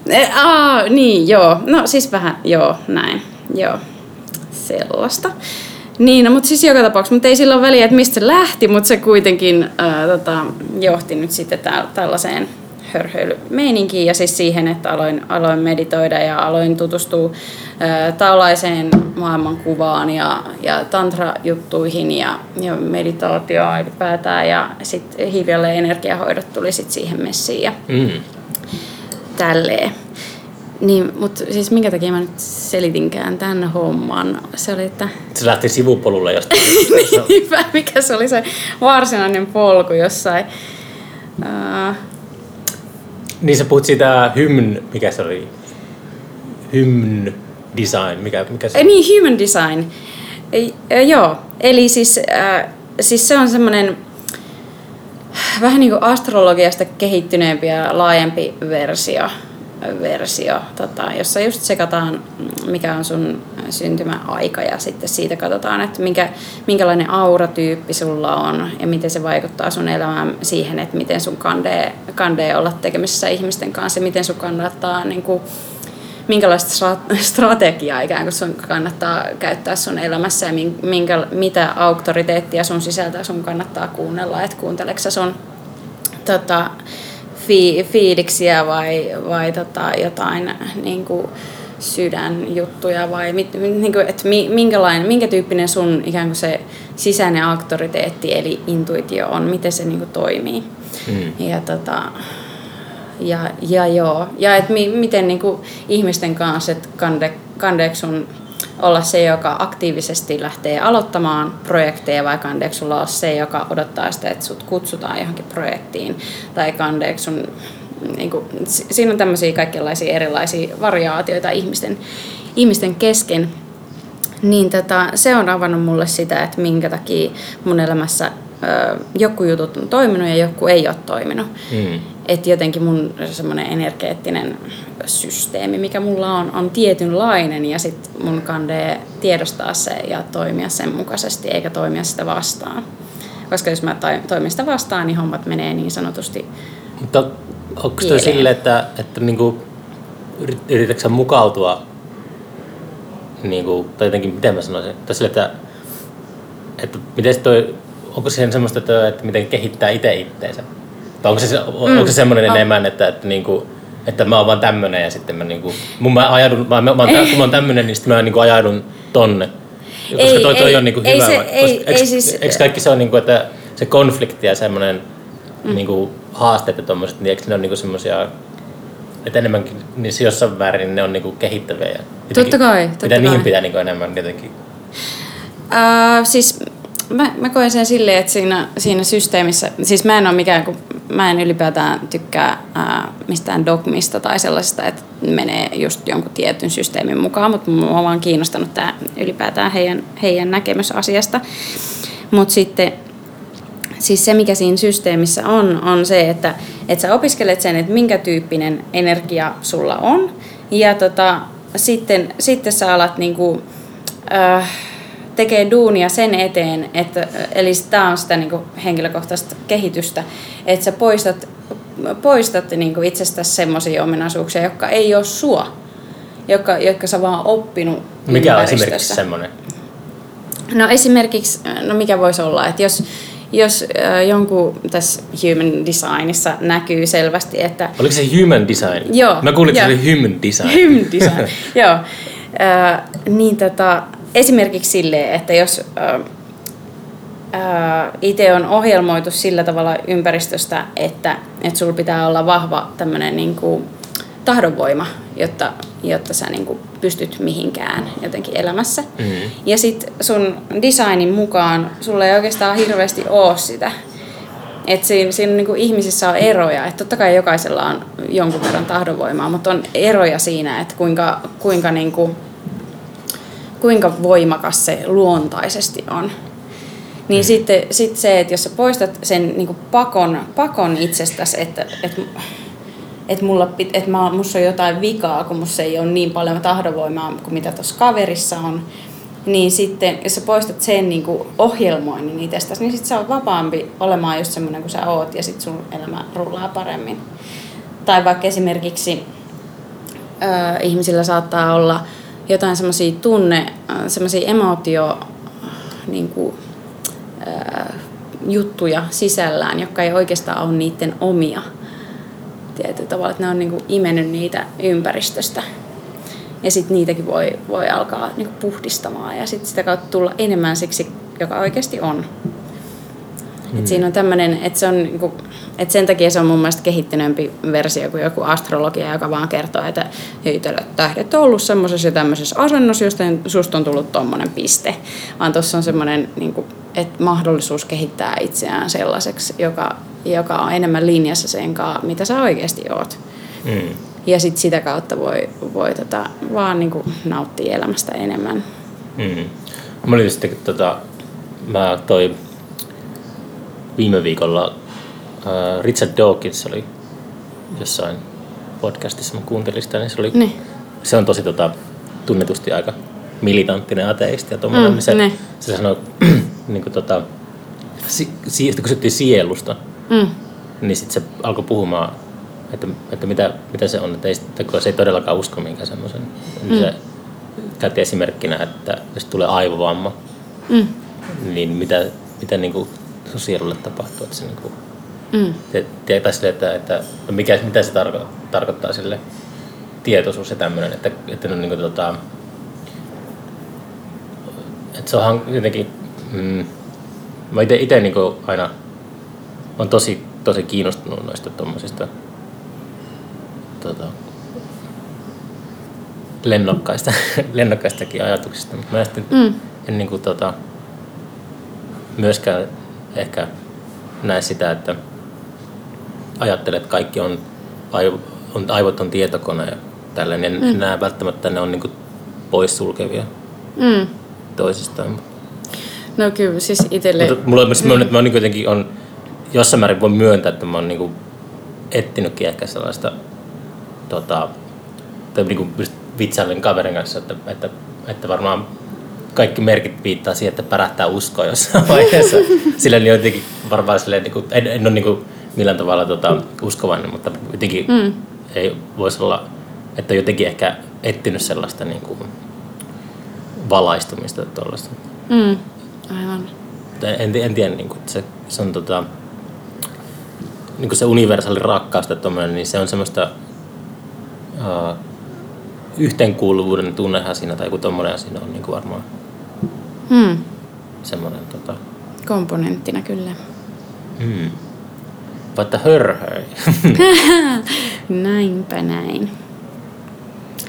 E, aa, niin, joo. No siis vähän, joo, näin. Joo. Sellaista. Niin, no, mutta siis joka tapauksessa, mutta ei sillä ole väliä, että mistä se lähti, mutta se kuitenkin ää, tota, johti nyt sitten tällaiseen hörhöilymeininkiin ja siis siihen, että aloin, aloin meditoida ja aloin tutustua ää, taulaiseen maailmankuvaan ja, ja tantra-juttuihin ja, ja meditaatioon ylipäätään ja sitten hiljalleen energiahoidot tuli sitten siihen messiin ja Mm. tälleen. Niin, mutta siis minkä takia mä nyt selitinkään tämän homman? Se oli, että Se lähti sivupolulle jostain. niinpä, mikä se oli se varsinainen polku jossain. Uh, Niin sä puhut siitä hymn, mikä se oli? Hymn. design, mikä, mikä se Ei, Niin, human design. Äh, joo, eli siis, äh, siis se on semmoinen vähän niin kuin astrologiasta kehittyneempi ja laajempi versio, versio tota, jossa just sekataan, mikä on sun syntymäaika ja sitten siitä katsotaan, että minkä, minkälainen auratyyppi sulla on ja miten se vaikuttaa sun elämään siihen, että miten sun kandee, kandee olla tekemisissä ihmisten kanssa ja miten sun kannattaa niin kuin, minkälaista strategiaa ikään kuin sun kannattaa käyttää sun elämässä ja minkä, mitä auktoriteettia sun sisältä sun kannattaa kuunnella, että kuunteleksä sun tota, fi, fiiliksiä vai, vai tota, jotain niin kuin sydänjuttuja vai mit, niin kuin, että minkälainen, minkä tyyppinen sun ikään kuin se sisäinen auktoriteetti eli intuitio on, miten se niin kuin toimii. Mm. Ja, tota, ja, ja joo, ja että mi, miten niin kuin ihmisten kanssa, että kande, kandeeko sun olla se, joka aktiivisesti lähtee aloittamaan projekteja, vai kandeeko sulla olla se, joka odottaa sitä, että sut kutsutaan johonkin projektiin, tai kandeeko sun niin kuin, siinä on tämmöisiä kaikenlaisia erilaisia variaatioita ihmisten, ihmisten kesken. Niin tota, se on avannut mulle sitä, että minkä takia mun elämässä joku jutut on toiminut ja joku ei ole toiminut. Mm. Että jotenkin mun semmoinen energeettinen systeemi, mikä mulla on, on tietynlainen ja sitten mun kandee tiedostaa se ja toimia sen mukaisesti eikä toimia sitä vastaan. Koska jos mä toimin sitä vastaan, niin hommat menee niin sanotusti Mutta onko se sille, että, että niinku, yritätkö mukautua, niinku, tai jotenkin, miten mä sanoisin, tai sille, että, että miten toi, onko se semmoista, että, että miten kehittää itse itteensä? Tai onko se, mm. onko se semmoinen enemmän, että, että, niinku, että mä oon vaan tämmönen ja sitten mä, niinku, mun mä ajaudun, mä, mä, mä, kun mä oon tämmönen, niin sitten mä niinku ajaudun tonne. Koska ei, toi, toi ei, on niinku ei hyvä. Se, koska, ei, eikö, ei siis, eikö kaikki se on niinku, että se konflikti ja semmoinen mm. niinku, haasteet ja tommoset, niin eikö ne ole niinku semmoisia että enemmänkin niissä jossain määrin ne on niinku kehittäviä. Ja totta kai. Totta mitä kai. niihin pitää niinku enemmän jotenkin? Uh, siis mä, mä koen sen silleen, että siinä, siinä systeemissä, siis mä en ole mikään, kun mä en ylipäätään tykkää ää, mistään dogmista tai sellaisesta, että menee just jonkun tietyn systeemin mukaan, mutta mua on vaan kiinnostanut tämä ylipäätään heidän, heidän näkemys asiasta. Mutta sitten siis se, mikä siinä systeemissä on, on se, että, että sä opiskelet sen, että minkä tyyppinen energia sulla on. Ja tota, sitten, sitten sä alat niinku, äh, tekee duunia sen eteen, että, eli tämä on sitä niinku henkilökohtaista kehitystä, että sä poistat, poistat niinku itsestäsi semmoisia ominaisuuksia, jotka ei ole sua, jotka, jotka sä vaan oppinut Mikä on esimerkiksi semmoinen? No esimerkiksi, no mikä voisi olla, että jos, jos äh, jonkun tässä human designissa näkyy selvästi, että... Oliko se human design? Joo. Mä kuulin, että se oli human design. Human design, joo. Äh, niin tota, esimerkiksi silleen, että jos itse on ohjelmoitu sillä tavalla ympäristöstä, että, että sulla pitää olla vahva tämmöinen niin kuin tahdonvoima, jotta, jotta sä niin kuin pystyt mihinkään jotenkin elämässä. Mm-hmm. Ja sitten sun designin mukaan sulla ei oikeastaan hirveästi ole sitä. Että siinä, siinä niin kuin ihmisissä on eroja. Että totta kai jokaisella on jonkun verran tahdonvoimaa, mutta on eroja siinä, että kuinka, kuinka, niin kuin, kuinka voimakas se luontaisesti on. Niin mm. sitten sit se, että jos sä poistat sen niin kuin pakon, pakon itsestäsi, että, että että mulla, et mä, musta on jotain vikaa, kun musta ei ole niin paljon tahdonvoimaa kuin mitä tuossa kaverissa on. Niin sitten, jos sä poistat sen niin kuin ohjelmoinnin itsestäsi, niin sitten sä oot vapaampi olemaan just semmoinen kuin sä oot ja sitten sun elämä rullaa paremmin. Tai vaikka esimerkiksi äh, ihmisillä saattaa olla jotain semmoisia tunne, äh, semmoisia emotio niin kuin, äh, juttuja sisällään, jotka ei oikeastaan ole niiden omia tietyllä tavalla, että ne on niinku imennyt niitä ympäristöstä. Ja sitten niitäkin voi, voi alkaa niinku puhdistamaan ja sitten sitä kautta tulla enemmän siksi, joka oikeasti on. Mm. Et siinä on tämmöinen, että se on niinku, et sen takia se on mun mielestä kehittyneempi versio kuin joku astrologia, joka vaan kertoo, että hei, tähdet on ollut semmoisessa ja tämmöisessä asennossa, josta susta on tullut tuommoinen piste. Vaan tuossa on semmoinen, niinku, että mahdollisuus kehittää itseään sellaiseksi, joka joka on enemmän linjassa sen kanssa, mitä sä oikeasti oot. Mm. Ja sit sitä kautta voi, voi tota, vaan niinku nauttia elämästä enemmän. Mm. Mä olin sitten, tota, mä toi viime viikolla äh, Richard Dawkins oli jossain podcastissa, mä kuuntelin sitä, niin se, oli, Niin. se on tosi tota, tunnetusti aika militanttinen ateisti ja tommonen, Mm, niin se, ne. se sanoi, niin kuin, tota, si, si, kysyttiin sielusta, Mm. niin sitten se alkoi puhumaan, että, että mitä, mitä se on, että, ei, että se ei todellakaan usko minkään semmoisen. Niin se käytti esimerkkinä, että jos tulee aivovamma, Mm. niin mitä, mitä niin kuin sun sielulle tapahtuu. Että se niin kuin, Mm. te- tietää sille, että, että mikä, mitä se tarko, tarkoittaa sille tietoisuus ja tämmöinen, että, että no, niin kuin, tota, että se onhan jotenkin, mm, mä ite, ite niin kuin aina on tosi, tosi kiinnostunut noista tommosista tota, lennokkaista, lennokkaistakin ajatuksista, mutta mä en, sitten, Mm. en niin kuin, tota, myöskään ehkä näe sitä, että ajattelet, että kaikki on, on aivot on tietokone ja tällainen. Mm. En näe välttämättä ne on niin kuin poissulkevia Mm. toisistaan. No kyllä, siis itselle... Mutta mulla on myös semmoinen, että mä niin jotenkin on, jossain määrin voin myöntää, että mä oon niin etsinytkin ehkä sellaista, tota, tai niin kuin just vitsailen kaverin kanssa, että, että, että varmaan kaikki merkit viittaa siihen, että pärähtää uskoa jossain vaiheessa. Sillä niin jotenkin varmaan silleen, niin kuin, en, en ole niin kuin millään tavalla tota, uskovainen, mutta jotenkin mm. ei voisi olla, että jotenkin ehkä etsinyt sellaista niin kuin, valaistumista tuollaista. Mm. Aivan. En, en tiedä, niin kuin, se, se on tota, niin kuin se universaali rakkaus tai tommonen, niin se on semmoista uh, yhteenkuuluvuuden tunnehan siinä tai joku tommonen siinä on niin kuin varmaan Mm. semmoinen tota, Komponenttina kyllä. mm. Vaikka hörhöi. Näinpä näin.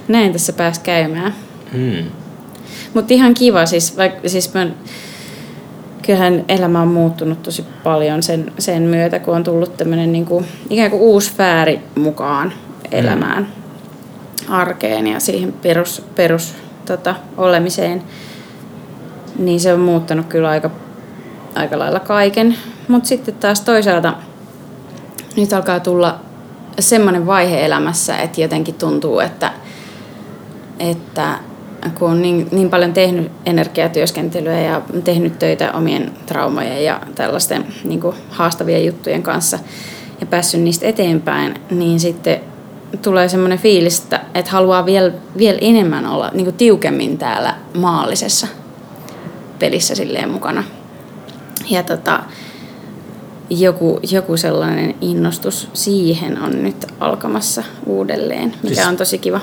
Näin tässä pääs käymään. mm. Mutta ihan kiva, siis, vaikka, siis mä, kyllähän elämä on muuttunut tosi paljon sen, sen myötä, kun on tullut tämmöinen niinku, ikään kuin uusi sfääri mukaan elämään, arkeen ja siihen perus, perus tota, olemiseen. Niin se on muuttanut kyllä aika, aika lailla kaiken. Mutta sitten taas toisaalta nyt alkaa tulla semmoinen vaihe elämässä, että jotenkin tuntuu, että, että kun on niin, niin paljon tehnyt energiatyöskentelyä ja tehnyt töitä omien traumojen ja tällaisten niin kuin haastavien juttujen kanssa ja päässyt niistä eteenpäin, niin sitten tulee semmoinen fiilis, että, haluaa vielä, vielä enemmän olla niin kuin tiukemmin täällä maallisessa pelissä silleen mukana. Ja tota, joku, joku sellainen innostus siihen on nyt alkamassa uudelleen, mikä Siis- on tosi kiva.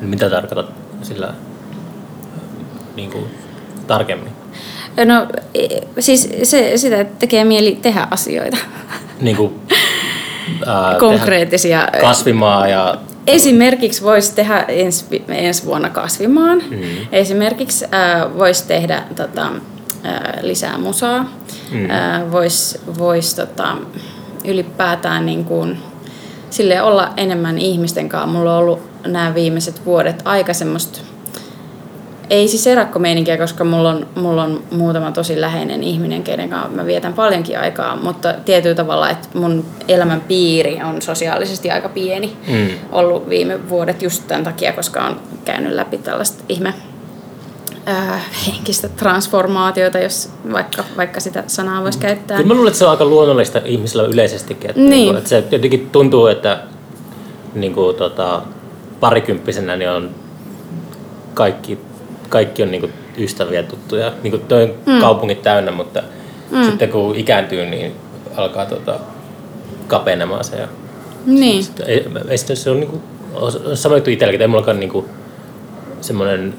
Mitä tarkoitat sillä niin kuin, tarkemmin? No e- siis se, sitä että tekee mieli tehdä asioita. Niin kuin, ää, Konkreettisia. kasvimaa ja Esimerkiksi voisi tehdä ensi, vi- ensi vuonna kasvimaan. Mm. Esimerkiksi äh, voisi tehdä tota, äh, lisää musaa. Mm. Äh, voisi vois, tota, ylipäätään niin kuin, sille olla enemmän ihmisten kanssa. Mulla on ollut nämä viimeiset vuodet aika semmoista ei siis erakkomeininkiä, koska mulla on, mulla on muutama tosi läheinen ihminen, keiden kanssa mä vietän paljonkin aikaa, mutta tietyllä tavalla, että mun elämän piiri on sosiaalisesti aika pieni Mm. ollut viime vuodet just tämän takia, koska on käynyt läpi tällaista ihme ää, henkistä transformaatiota, jos vaikka, vaikka sitä sanaa voisi käyttää. Kyllä mä luulen, että se on aika luonnollista ihmisillä yleisestikin. Että, Niin. niinku, että se jotenkin tuntuu, että niin kuin, tota, parikymppisenä niin on kaikki, kaikki on niin kuin, ystäviä tuttuja. Niin kuin, toi mm. kaupungit täynnä, mutta mm. sitten kun ikääntyy, niin alkaa tota, kapenemaan se. Ja, Niin. ei, ei se, se on niin kuin, sama juttu itselläkin, että ei mullakaan niin kuin, semmoinen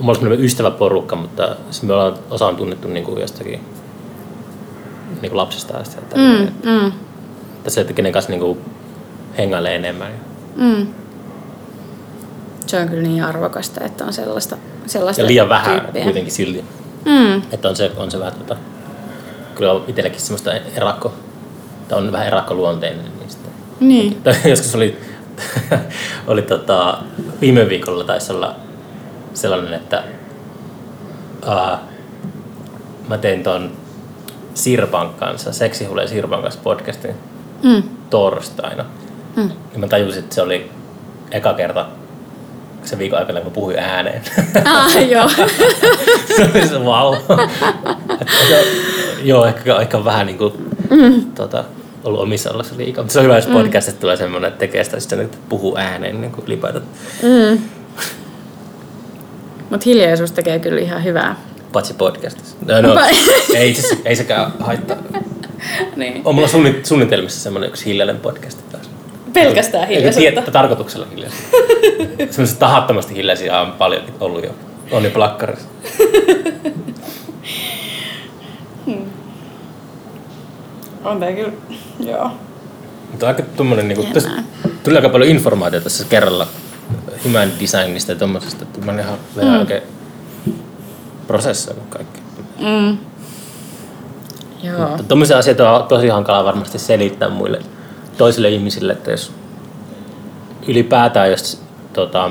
Mulla on semmoinen ystäväporukka, mutta me ollaan, osa on tunnettu niin kuin jostakin niin kuin lapsesta asti. Mm, mm, Tässä että kenen kanssa niin kuin hengailee enemmän. mm. Se on kyllä niin arvokasta, että on sellaista, sellaista Ja liian vähän tyyppiä. kuitenkin silti. Mm, Että on se, on se vähän tota, kyllä on itselläkin semmoista erakko, tai on vähän erakkoluonteinen, niin sitten Niin. Tai joskus oli, oli tota, viime viikolla taisi olla sellainen, että uh, mä tein ton Sirpan kanssa, Seksihuleen Sirpan kanssa podcastin Mm. torstaina. Mm. Ja mä tajusin, että se oli eka kerta se viikon aikana, kun puhuin ääneen. Ah, joo. se oli se se- Joo, ehkä, ehkä vähän niin kuin, mm. tota, ollut omissa oloissa liikaa. Mutta se on hyvä, jos podcastista tulee semmoinen, että tekee sitä sitten, että puhuu ääneen niin kuin ylipäätään. Mm. Mutta hiljaisuus tekee kyllä ihan hyvää. Paitsi podcastissa. No, no, ei, itse ei sekään haittaa. Niin. On mulla suunni- suunnitelmissa semmoinen yksi hiljainen podcast. Pelkästään hiljaisuutta. tarkoituksella hiljaisia. Semmoiset tahattomasti hiljaisia on paljon ollut jo. On jo plakkarissa. On tää kyllä, joo. Mutta aika tommonen, niinku, Jännää. tässä tuli aika paljon informaatiota tässä kerralla human designista ja tommosesta, että mä oon ihan vähän mm. oikein prosessoinut kaikki. Mm. Joo. Mutta tommosia asioita on tosi hankala varmasti selittää muille toisille ihmisille, että jos ylipäätään jos tota,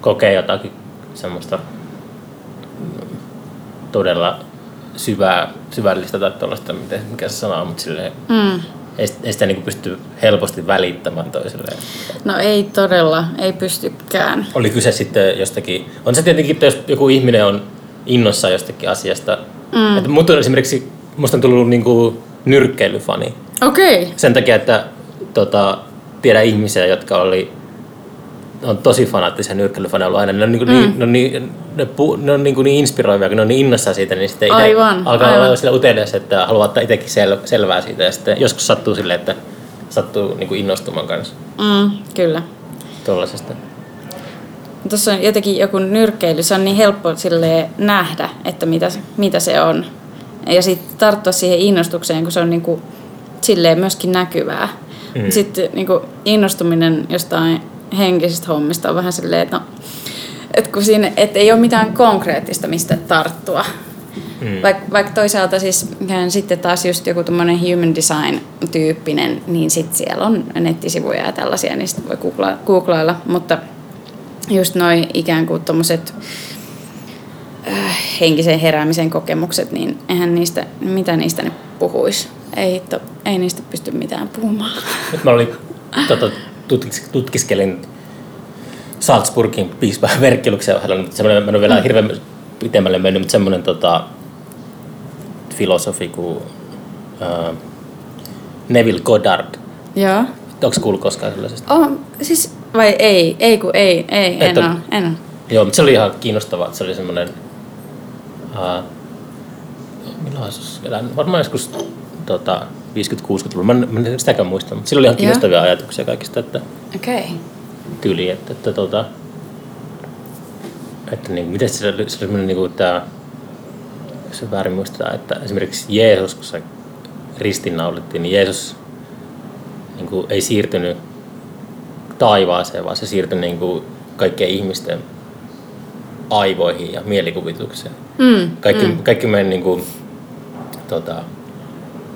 kokee jotakin semmoista mm, todella syvää, syvällistä tai tuollaista, miten, mikä se sanoo, mutta silleen, Mm. ei, ei sitä niin pysty helposti välittämään toiselle. No ei todella, ei pystykään. Oli kyse sitten jostakin, on se tietenkin, että jos joku ihminen on innossa jostakin asiasta, mm. että mut on esimerkiksi, musta on tullut niinku nyrkkeilyfani Okei. Okay. sen takia, että tota, tiedän ihmisiä, jotka oli on tosi fanaattisia nyrkkeilyfaneja ollut aina. Ne on, niinku mm. niin, ne on, niin, ne, pu, ne on niinku niin inspiroivia, kun ne on niin innossa siitä, niin sitten Aivan, alkaa aivan. olla sillä utelias, että haluaa ottaa itsekin sel, selvää siitä. Ja sitten joskus sattuu silleen, että sattuu niinku innostumaan kanssa Mm, kyllä. tuollaisesta. Tuossa on jotenkin joku nyrkkeily, se on niin helppo sille nähdä, että mitä, mitä se on. Ja sitten tarttua siihen innostukseen, kun se on niinku, silleen myöskin näkyvää. Mm. Sitten niinku, innostuminen jostain henkisistä hommista on vähän silleen, että no, et kun siinä, et ei ole mitään konkreettista, mistä tarttua. Mm. Vaik, vaikka toisaalta siis sitten taas just joku tämmöinen human design-tyyppinen, niin sitten siellä on nettisivuja ja tällaisia, niin sitten voi googla, googlailla. Mutta just noin ikään kuin tommoset äh, henkisen heräämisen kokemukset, niin eihän niistä, mitä niistä ne puhuisi. Ei, to, ei niistä pysty mitään puhumaan. Nyt mä olin, tota, tutkis, tutkiskelin Salzburgin piispan verkkiluksen ohjelma, mutta semmoinen, mä en ole vielä hirveän pitemmälle mennyt, mutta semmoinen tota, filosofi kuin uh, Neville Goddard. Joo. Onko kuullut koskaan sellaisesta? Oh, siis, vai ei, ei kun ei, ei, Et en ole. en. Joo, mutta se oli ihan kiinnostavaa. että Se oli semmoinen... Milloin se? Varmaan joskus tota, 50-60-luvulla. Mä en, mä en sitäkään muista, mutta sillä oli ihan Joo. kiinnostavia ajatuksia kaikista, että Okei. Okay. tyyli, että, että, tota, että niin, miten se oli, se oli semmoinen, niin kuin, että, jos se väärin muistetaan, että esimerkiksi Jeesus, kun se ristinnaulittiin, niin Jeesus niin kuin, ei siirtynyt taivaaseen, vaan se siirtyi niin kuin, kaikkien ihmisten aivoihin ja mielikuvitukseen. Mm, Kaikki, mm. kaikki meidän niin kuin, tota,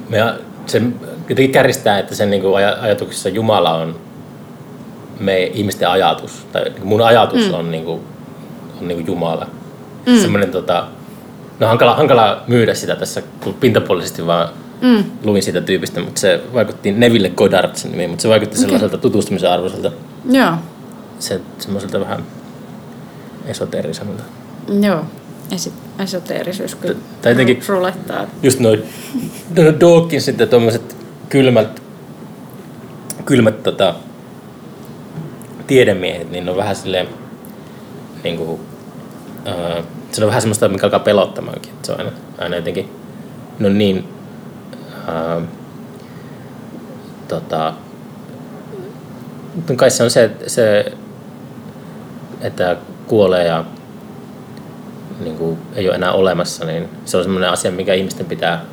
me, se jotenkin kärjistää, että sen niin kuin, aj- ajatuksessa Jumala on me ihmisten ajatus, tai niin kuin mun ajatus mm. on, niin kuin, on niin kuin Jumala. Mm. Semmoinen, tota, no hankala, hankala myydä sitä tässä, kun pintapuolisesti vaan mm. luin siitä tyypistä, mutta se vaikutti Neville Goddard sen nimi, mutta se vaikutti sellaiselta tutustumisen arvoiselta, Joo. se, semmoiselta vähän esoteeriselta. Joo. Esi- esoteerisyys kyllä Tai jotenkin- ru- rulettaa. just noin no, Dawkins sitten tuommoiset kylmät, kylmät tota, tiedemiehet, niin ne on vähän silleen, niin kuin, ää, se on vähän semmoista, mikä alkaa pelottamaankin. että Se on aina, aina jotenkin, ne on niin, ää, tota, kai se on se, se että kuolee ja niin kuin, ei ole enää olemassa, niin se on semmoinen asia, mikä ihmisten pitää,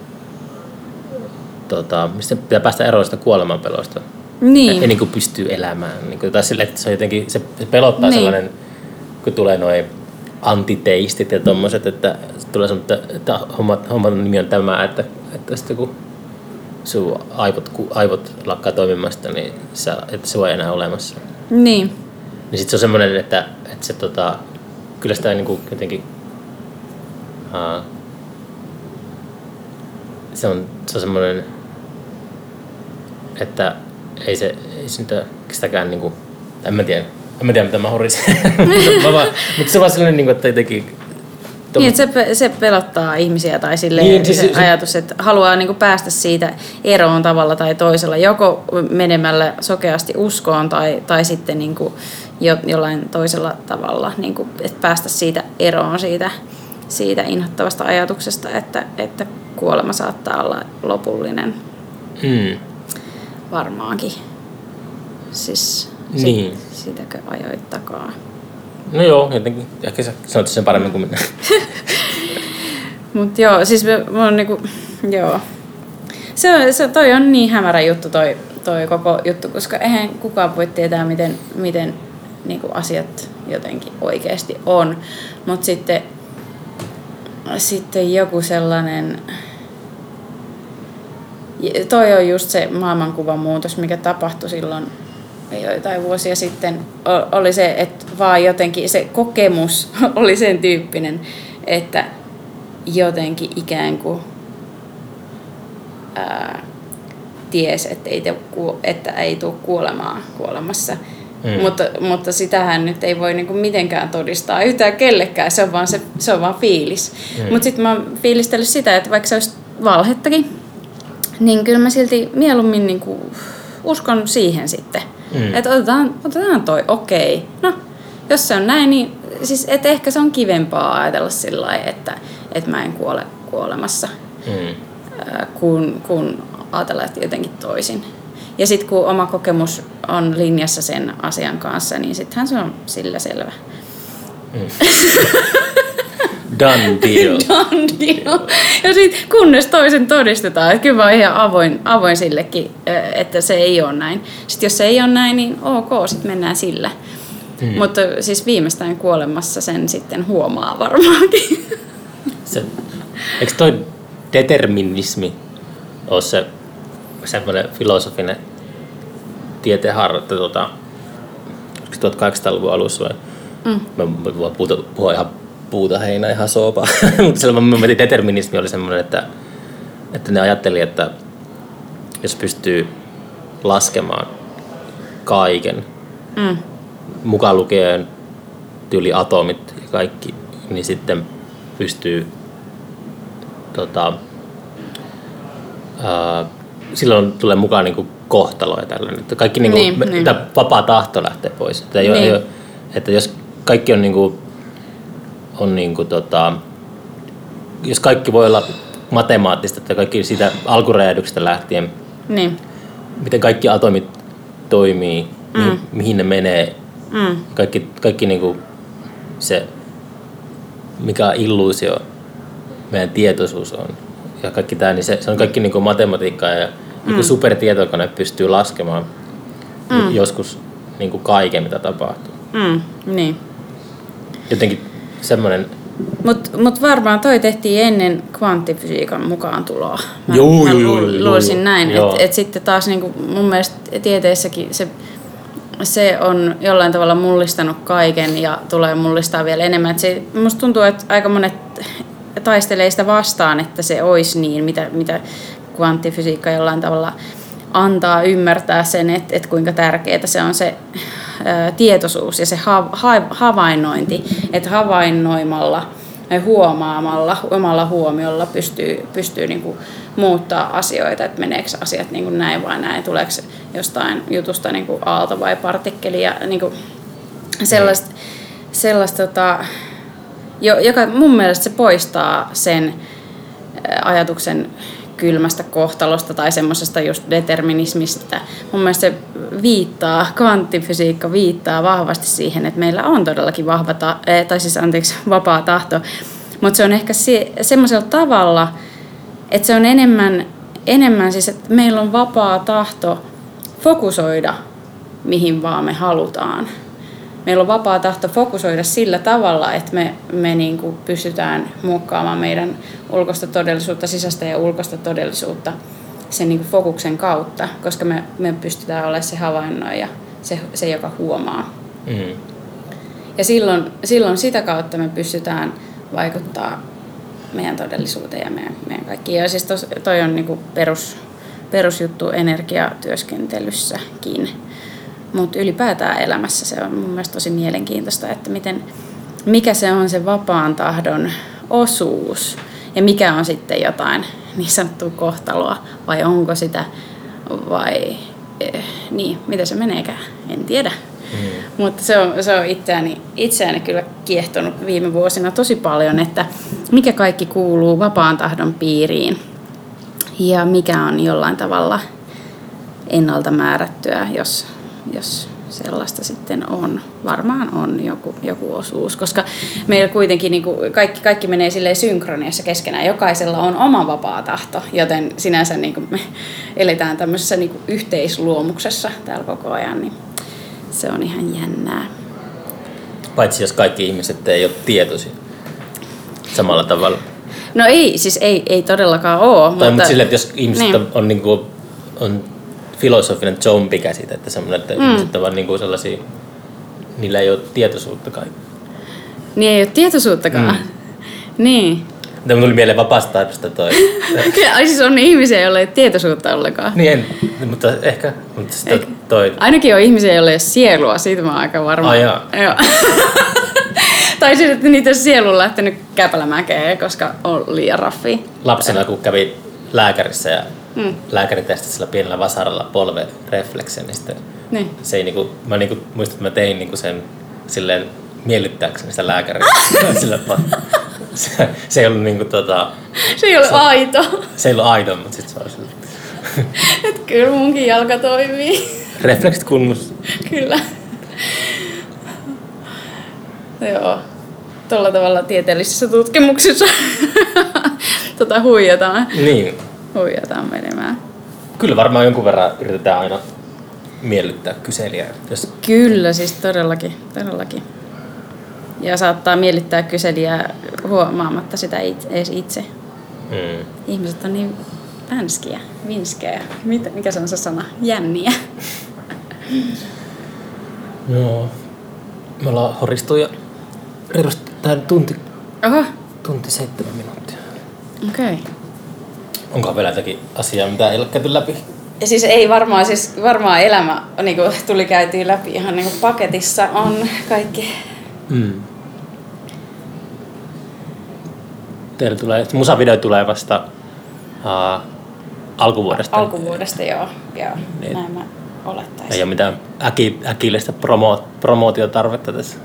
tota, mistä pitää päästä eroon sitä kuolemanpelosta. Niin. Ei niin kuin pystyy elämään. Niin kuin, tai sille, että se, on jotenkin, se, pelottaa Niin. sellainen, kun tulee noin antiteistit ja tommoset, että tulee semmoinen, että, että homma, homman nimi on tämä, että, että sitten kun sun aivot, ku- aivot lakkaa toimimasta, niin sä et se voi enää olemassa. Niin. Niin sit se on semmoinen, että, että se tota, kyllä sitä niinku jotenkin, aa, se on, se on semmoinen, että ei se, ei se nyt sitäkään niinku, en mä tiedä, en mä tiedä mitä mä horisin. mutta, vaan, mutta se on vaan sellainen, niinku, että jotenkin, Niin, että se, se pelottaa ihmisiä tai silleen Niin, niin, siis siis se, se- ajatus, että haluaa niinku päästä siitä eroon tavalla tai toisella, joko menemällä sokeasti uskoon tai, tai sitten niinku jo, jollain toisella tavalla, niinku, että päästä siitä eroon siitä, siitä inhottavasta ajatuksesta, että, että kuolema saattaa olla lopullinen mm, varmaankin. Siis Niin. sit, sitäkö ajoit takaa? no joo, jotenkin, ehkä sä sanot sen paremmin kuin minä. Mutta joo, siis mä on niinku, joo. Se, on- se, toi on niin hämärä juttu toi, toi koko juttu, koska eihän kukaan voi tietää, miten, miten niinku asiat jotenkin oikeasti on. Mutta sitten, sitten joku sellainen, toi on just se maailmankuvan muutos, mikä tapahtui silloin joitain vuosia sitten, oli se, että vaan jotenkin se kokemus oli sen tyyppinen, että jotenkin ikään kuin ää, ties, että ei, te, että ei tule kuolemaa kuolemassa. Mm. Mutta, mutta sitähän nyt ei voi niinku mitenkään todistaa yhtään kellekään, se on vaan, se, se on vaan fiilis. Mm. Mm. Mutta sitten mä oon fiilistellyt sitä, että vaikka se olisi valhettakin, niin kyllä mä silti mieluummin niinku uskon siihen sitten. Mm. Että otetaan, otetaan toi, okei. No, jos se on näin, niin siis, et ehkä se on kivempaa ajatella sillä lailla, että, että mä en kuole kuolemassa, Mm. kun, kun ajatella, että jotenkin toisin. Ja sitten kun oma kokemus on linjassa sen asian kanssa, niin sittenhän se on sillä selvä. Done deal. Done deal. Ja sitten kunnes toisen todistetaan, että kyllä mä oon ihan avoin, avoin sillekin, ö, että se ei ole näin. Sitten jos se ei ole näin, niin ok, sitten mennään sillä. Mm. Mutta siis viimeistään kuolemassa sen sitten huomaa varmaankin. Se, eikö toi determinismi ole se semmoinen filosofinen tieteen harjoittaja tota, olisiko 1800-luvun alussa vai? Mm. Mä voin puhuta, puhua ihan puuta heinää, ihan soopaa. Mutta silloin mä mietin, determinismi oli semmoinen, että, että ne ajatteli, että jos pystyy laskemaan kaiken, Mm. mukaan lukien tyyli atomit ja kaikki, niin sitten pystyy tota, ää, silloin tulee mukaan niinku kohtalo ja tällainen. Että kaikki Niin, me- niin. tää vapaa tahto lähtee pois. Että, Niin. ei, että jos kaikki on niinku, on niinku tota, jos kaikki voi olla matemaattista, että kaikki siitä alkuräjähdyksestä lähtien, Niin. miten kaikki atomit toimii, mm. mihin, mihin ne menee, Mm. kaikki, kaikki niinku se, mikä illuusio meidän tietoisuus on ja kaikki tämä, niin se, se on kaikki niinku matematiikkaa ja mm. joku supertietokone pystyy laskemaan mm. joskus niinku kaiken, mitä tapahtuu. Mm. Niin. Jotenkin semmoinen, Mutta mut varmaan toi tehtiin ennen kvanttifysiikan mukaan tuloa. Mä, Juu, mä juu, lu- juu, juu, luulisin juu. näin. Joo. Että et sitten taas niinku mun mielestä tieteessäkin se, se on jollain tavalla mullistanut kaiken ja tulee mullistaa vielä enemmän. Et se, musta tuntuu, että aika monet taistelee sitä vastaan, että se olisi niin, mitä, mitä kvanttifysiikka jollain tavalla antaa ymmärtää sen, että, että kuinka tärkeää se on se ää, tietoisuus ja se ha, ha, havainnointi, että havainnoimalla ja huomaamalla, omalla huomiolla pystyy, pystyy niin kuin muuttaa asioita, että meneekö asiat niin kuin näin vai näin, tuleeko jostain jutusta niin kuin aalto vai partikkeli ja niin kuin sellaista, sellaista tota, jo- joka mun mielestä se poistaa sen ää, ajatuksen kylmästä kohtalosta tai semmoisesta just determinismista. Mun mielestä se viittaa, kvanttifysiikka viittaa vahvasti siihen, että meillä on todellakin vahva, ta- eh, tai siis anteeksi, vapaa tahto, mutta se on ehkä se, semmoisella tavalla, että se on enemmän, enemmän siis, että meillä on vapaa tahto fokusoida, mihin vaan me halutaan meillä on vapaa tahto fokusoida sillä tavalla, että me, me niin kuin pystytään muokkaamaan meidän ulkoista todellisuutta, sisäistä ja ulkoista todellisuutta sen niin kuin fokuksen kautta, koska me, me pystytään olemaan se havainnoija, se, se joka huomaa. Mm. Ja silloin, silloin sitä kautta me pystytään vaikuttaa meidän todellisuuteen ja meidän, meidän kaikkiin. Ja siis tos, toi on niinku perus, perusjuttu energiatyöskentelyssäkin. Mutta ylipäätään elämässä se on mun mielestä tosi mielenkiintoista, että miten, mikä se on se vapaan tahdon osuus ja mikä on sitten jotain niin sanottua kohtaloa vai onko sitä vai eh, niin, mitä se meneekään, en tiedä. Mm. Mutta se on, se on itseäni, itseäni kyllä kiehtonut viime vuosina tosi paljon, että mikä kaikki kuuluu vapaan tahdon piiriin ja mikä on jollain tavalla ennalta määrättyä, jos, jos sellaista sitten on. Varmaan on joku, joku osuus, koska meillä kuitenkin niin kuin kaikki, kaikki menee silleen synkroniassa keskenään. Jokaisella on oma vapaa tahto, joten sinänsä niin kuin me eletään tämmöisessä niin kuin yhteisluomuksessa täällä koko ajan. Niin se on ihan jännää. Paitsi jos kaikki ihmiset ei ole tietoisia samalla tavalla. No ei, siis ei, ei todellakaan ole. Tai mutta, mutta silleen, että jos ihmiset niin. on, on, niin kuin, on filosofinen zombi-käsite, että, semmoinen, että mm. ihmiset ovat niin kuin sellaisia, niillä ei ole tietoisuuttakaan. Niin ei ole tietoisuuttakaan. Mm. Niin. Tämä tuli mieleen vapaasta toi. Ai siis on ihmisiä, joilla ei ole tietoisuutta ollenkaan. niin en, mutta ehkä, mutta Ehkä. toi, Ainakin on ihmisiä, joilla ei ole sielua, siitä mä oon aika varma. Ai jaa. Joo. tai siis, että niitä sielu on lähtenyt käpälämäkeen, koska on liian raffi. lapsena kun kävi lääkärissä ja Mm. lääkäri testasi sillä pienellä vasaralla polverefleksen, niin sitten Niin. se ei niinku, mä niinku, muistan, että mä tein niinku sen silleen miellyttääkseni sitä lääkäriä. sillä, se, se, ei ollut niinku tota, Se ei ole aito. se ei ollut aito, mutta sitten se oli sillä, Et kyllä munkin jalka toimii. refleksit kunnossa. Kyllä. Joo. Tuolla tavalla tieteellisissä tutkimuksissa tota huijataan, Niin, huijataan menemään. kyllä varmaan jonkun verran yritetään aina miellyttää kyselijää. Jos, Kyllä, siis todellakin, todellakin. Ja saattaa miellyttää kyselijää huomaamatta sitä it- edes itse. mm. Ihmiset on niin vänskiä, vinskejä. Mitä, mikä se on se sana? Jänniä. Joo. Me ollaan horistu jo reilusti tähän tunti, Oho, tunti seitsemän minuuttia. Okei. Okay. Onko vielä jotakin asiaa, mitä ei ole käyty läpi? Ja siis ei varmaan, siis varmaan elämä niin kuin tuli käytiin läpi ihan niin kuin paketissa on kaikki. Mm. Teillä tulee, musavideo tulee vasta uh, alkuvuodesta. Alkuvuodesta joo, joo. Niin. näin mä Ei olettaisin. ole mitään äki, äkillistä promo, promootiotarvetta tässä.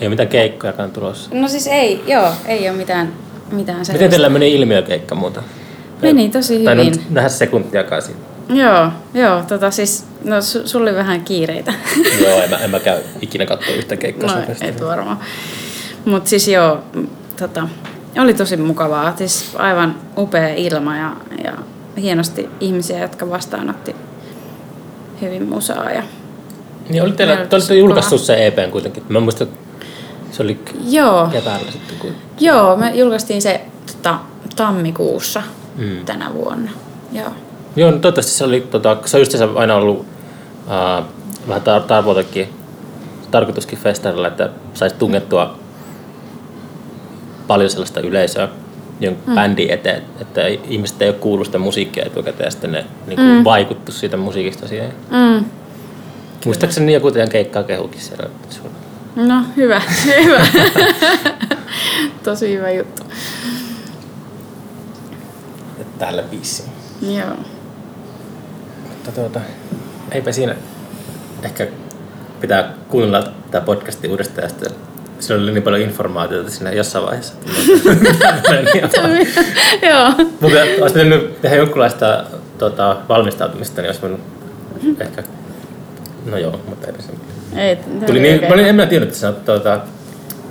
Ei ole mitään keikkojakaan tulossa. No siis ei, joo, ei ole mitään, mitään sellaista. Miten teillä meni ilmiökeikka muuta? Meni tosi Tai hyvin. nyt nähdä sekuntiakaan siitä. Joo, joo, tota siis, no su, sulla oli vähän kiireitä. Joo, en mä, en mä käy ikinä katsoa yhtä keikkaa no, et varmaan. Mutta siis joo, tota, oli tosi mukavaa. Siis aivan upea ilma ja, ja hienosti ihmisiä, jotka vastaanotti hyvin musaa. Ja... Niin oli teillä, te olitte julkaissut se EPn kuitenkin. Mä muistan, se oli Joo, keväällä sitten. Kun... joo, me julkaistiin se tota, tammikuussa Mm. tänä vuonna. Joo. Joo, no toivottavasti se oli, tota, se on just se aina ollut uh, vähän tar- tavoitekin, tarkoituskin festareilla, että saisi tungettua paljon sellaista yleisöä jonkun mm. bändin eteen, että ihmiset ei ole kuullut sitä musiikkia etukäteen ja sitten ne niin kuin mm. vaikuttu siitä musiikista siihen. Mm. Muistaakseni joku teidän keikkaa kehukin siellä. No hyvä, hyvä. Tosi hyvä juttu. Tällä biisiin. Joo. Mutta tuota, eipä siinä. Ehkä pitää kuunnella tämä podcasti uudestaan ja sitten siinä oli niin paljon informaatiota siinä jossain vaiheessa. Joo. Mutta olisi pitänyt tehdä jonkunlaista tota, valmistautumista, niin olisi voinut ehkä... No joo, mutta eipä se. Ei, Tuli niin, mä olin, en mä tiennyt, että sä oot tuota,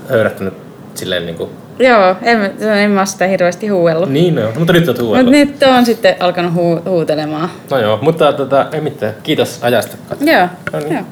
höyrähtänyt silleen niin kuin... Joo, en, mä- en mä sitä hirveästi huuellut. Niin, no, mutta nyt oot Mutta huolella. nyt on sitten alkanut huu, huutelemaan. No joo, mutta tota, ei mitään. Kiitos ajasta. Joo, No niin. joo.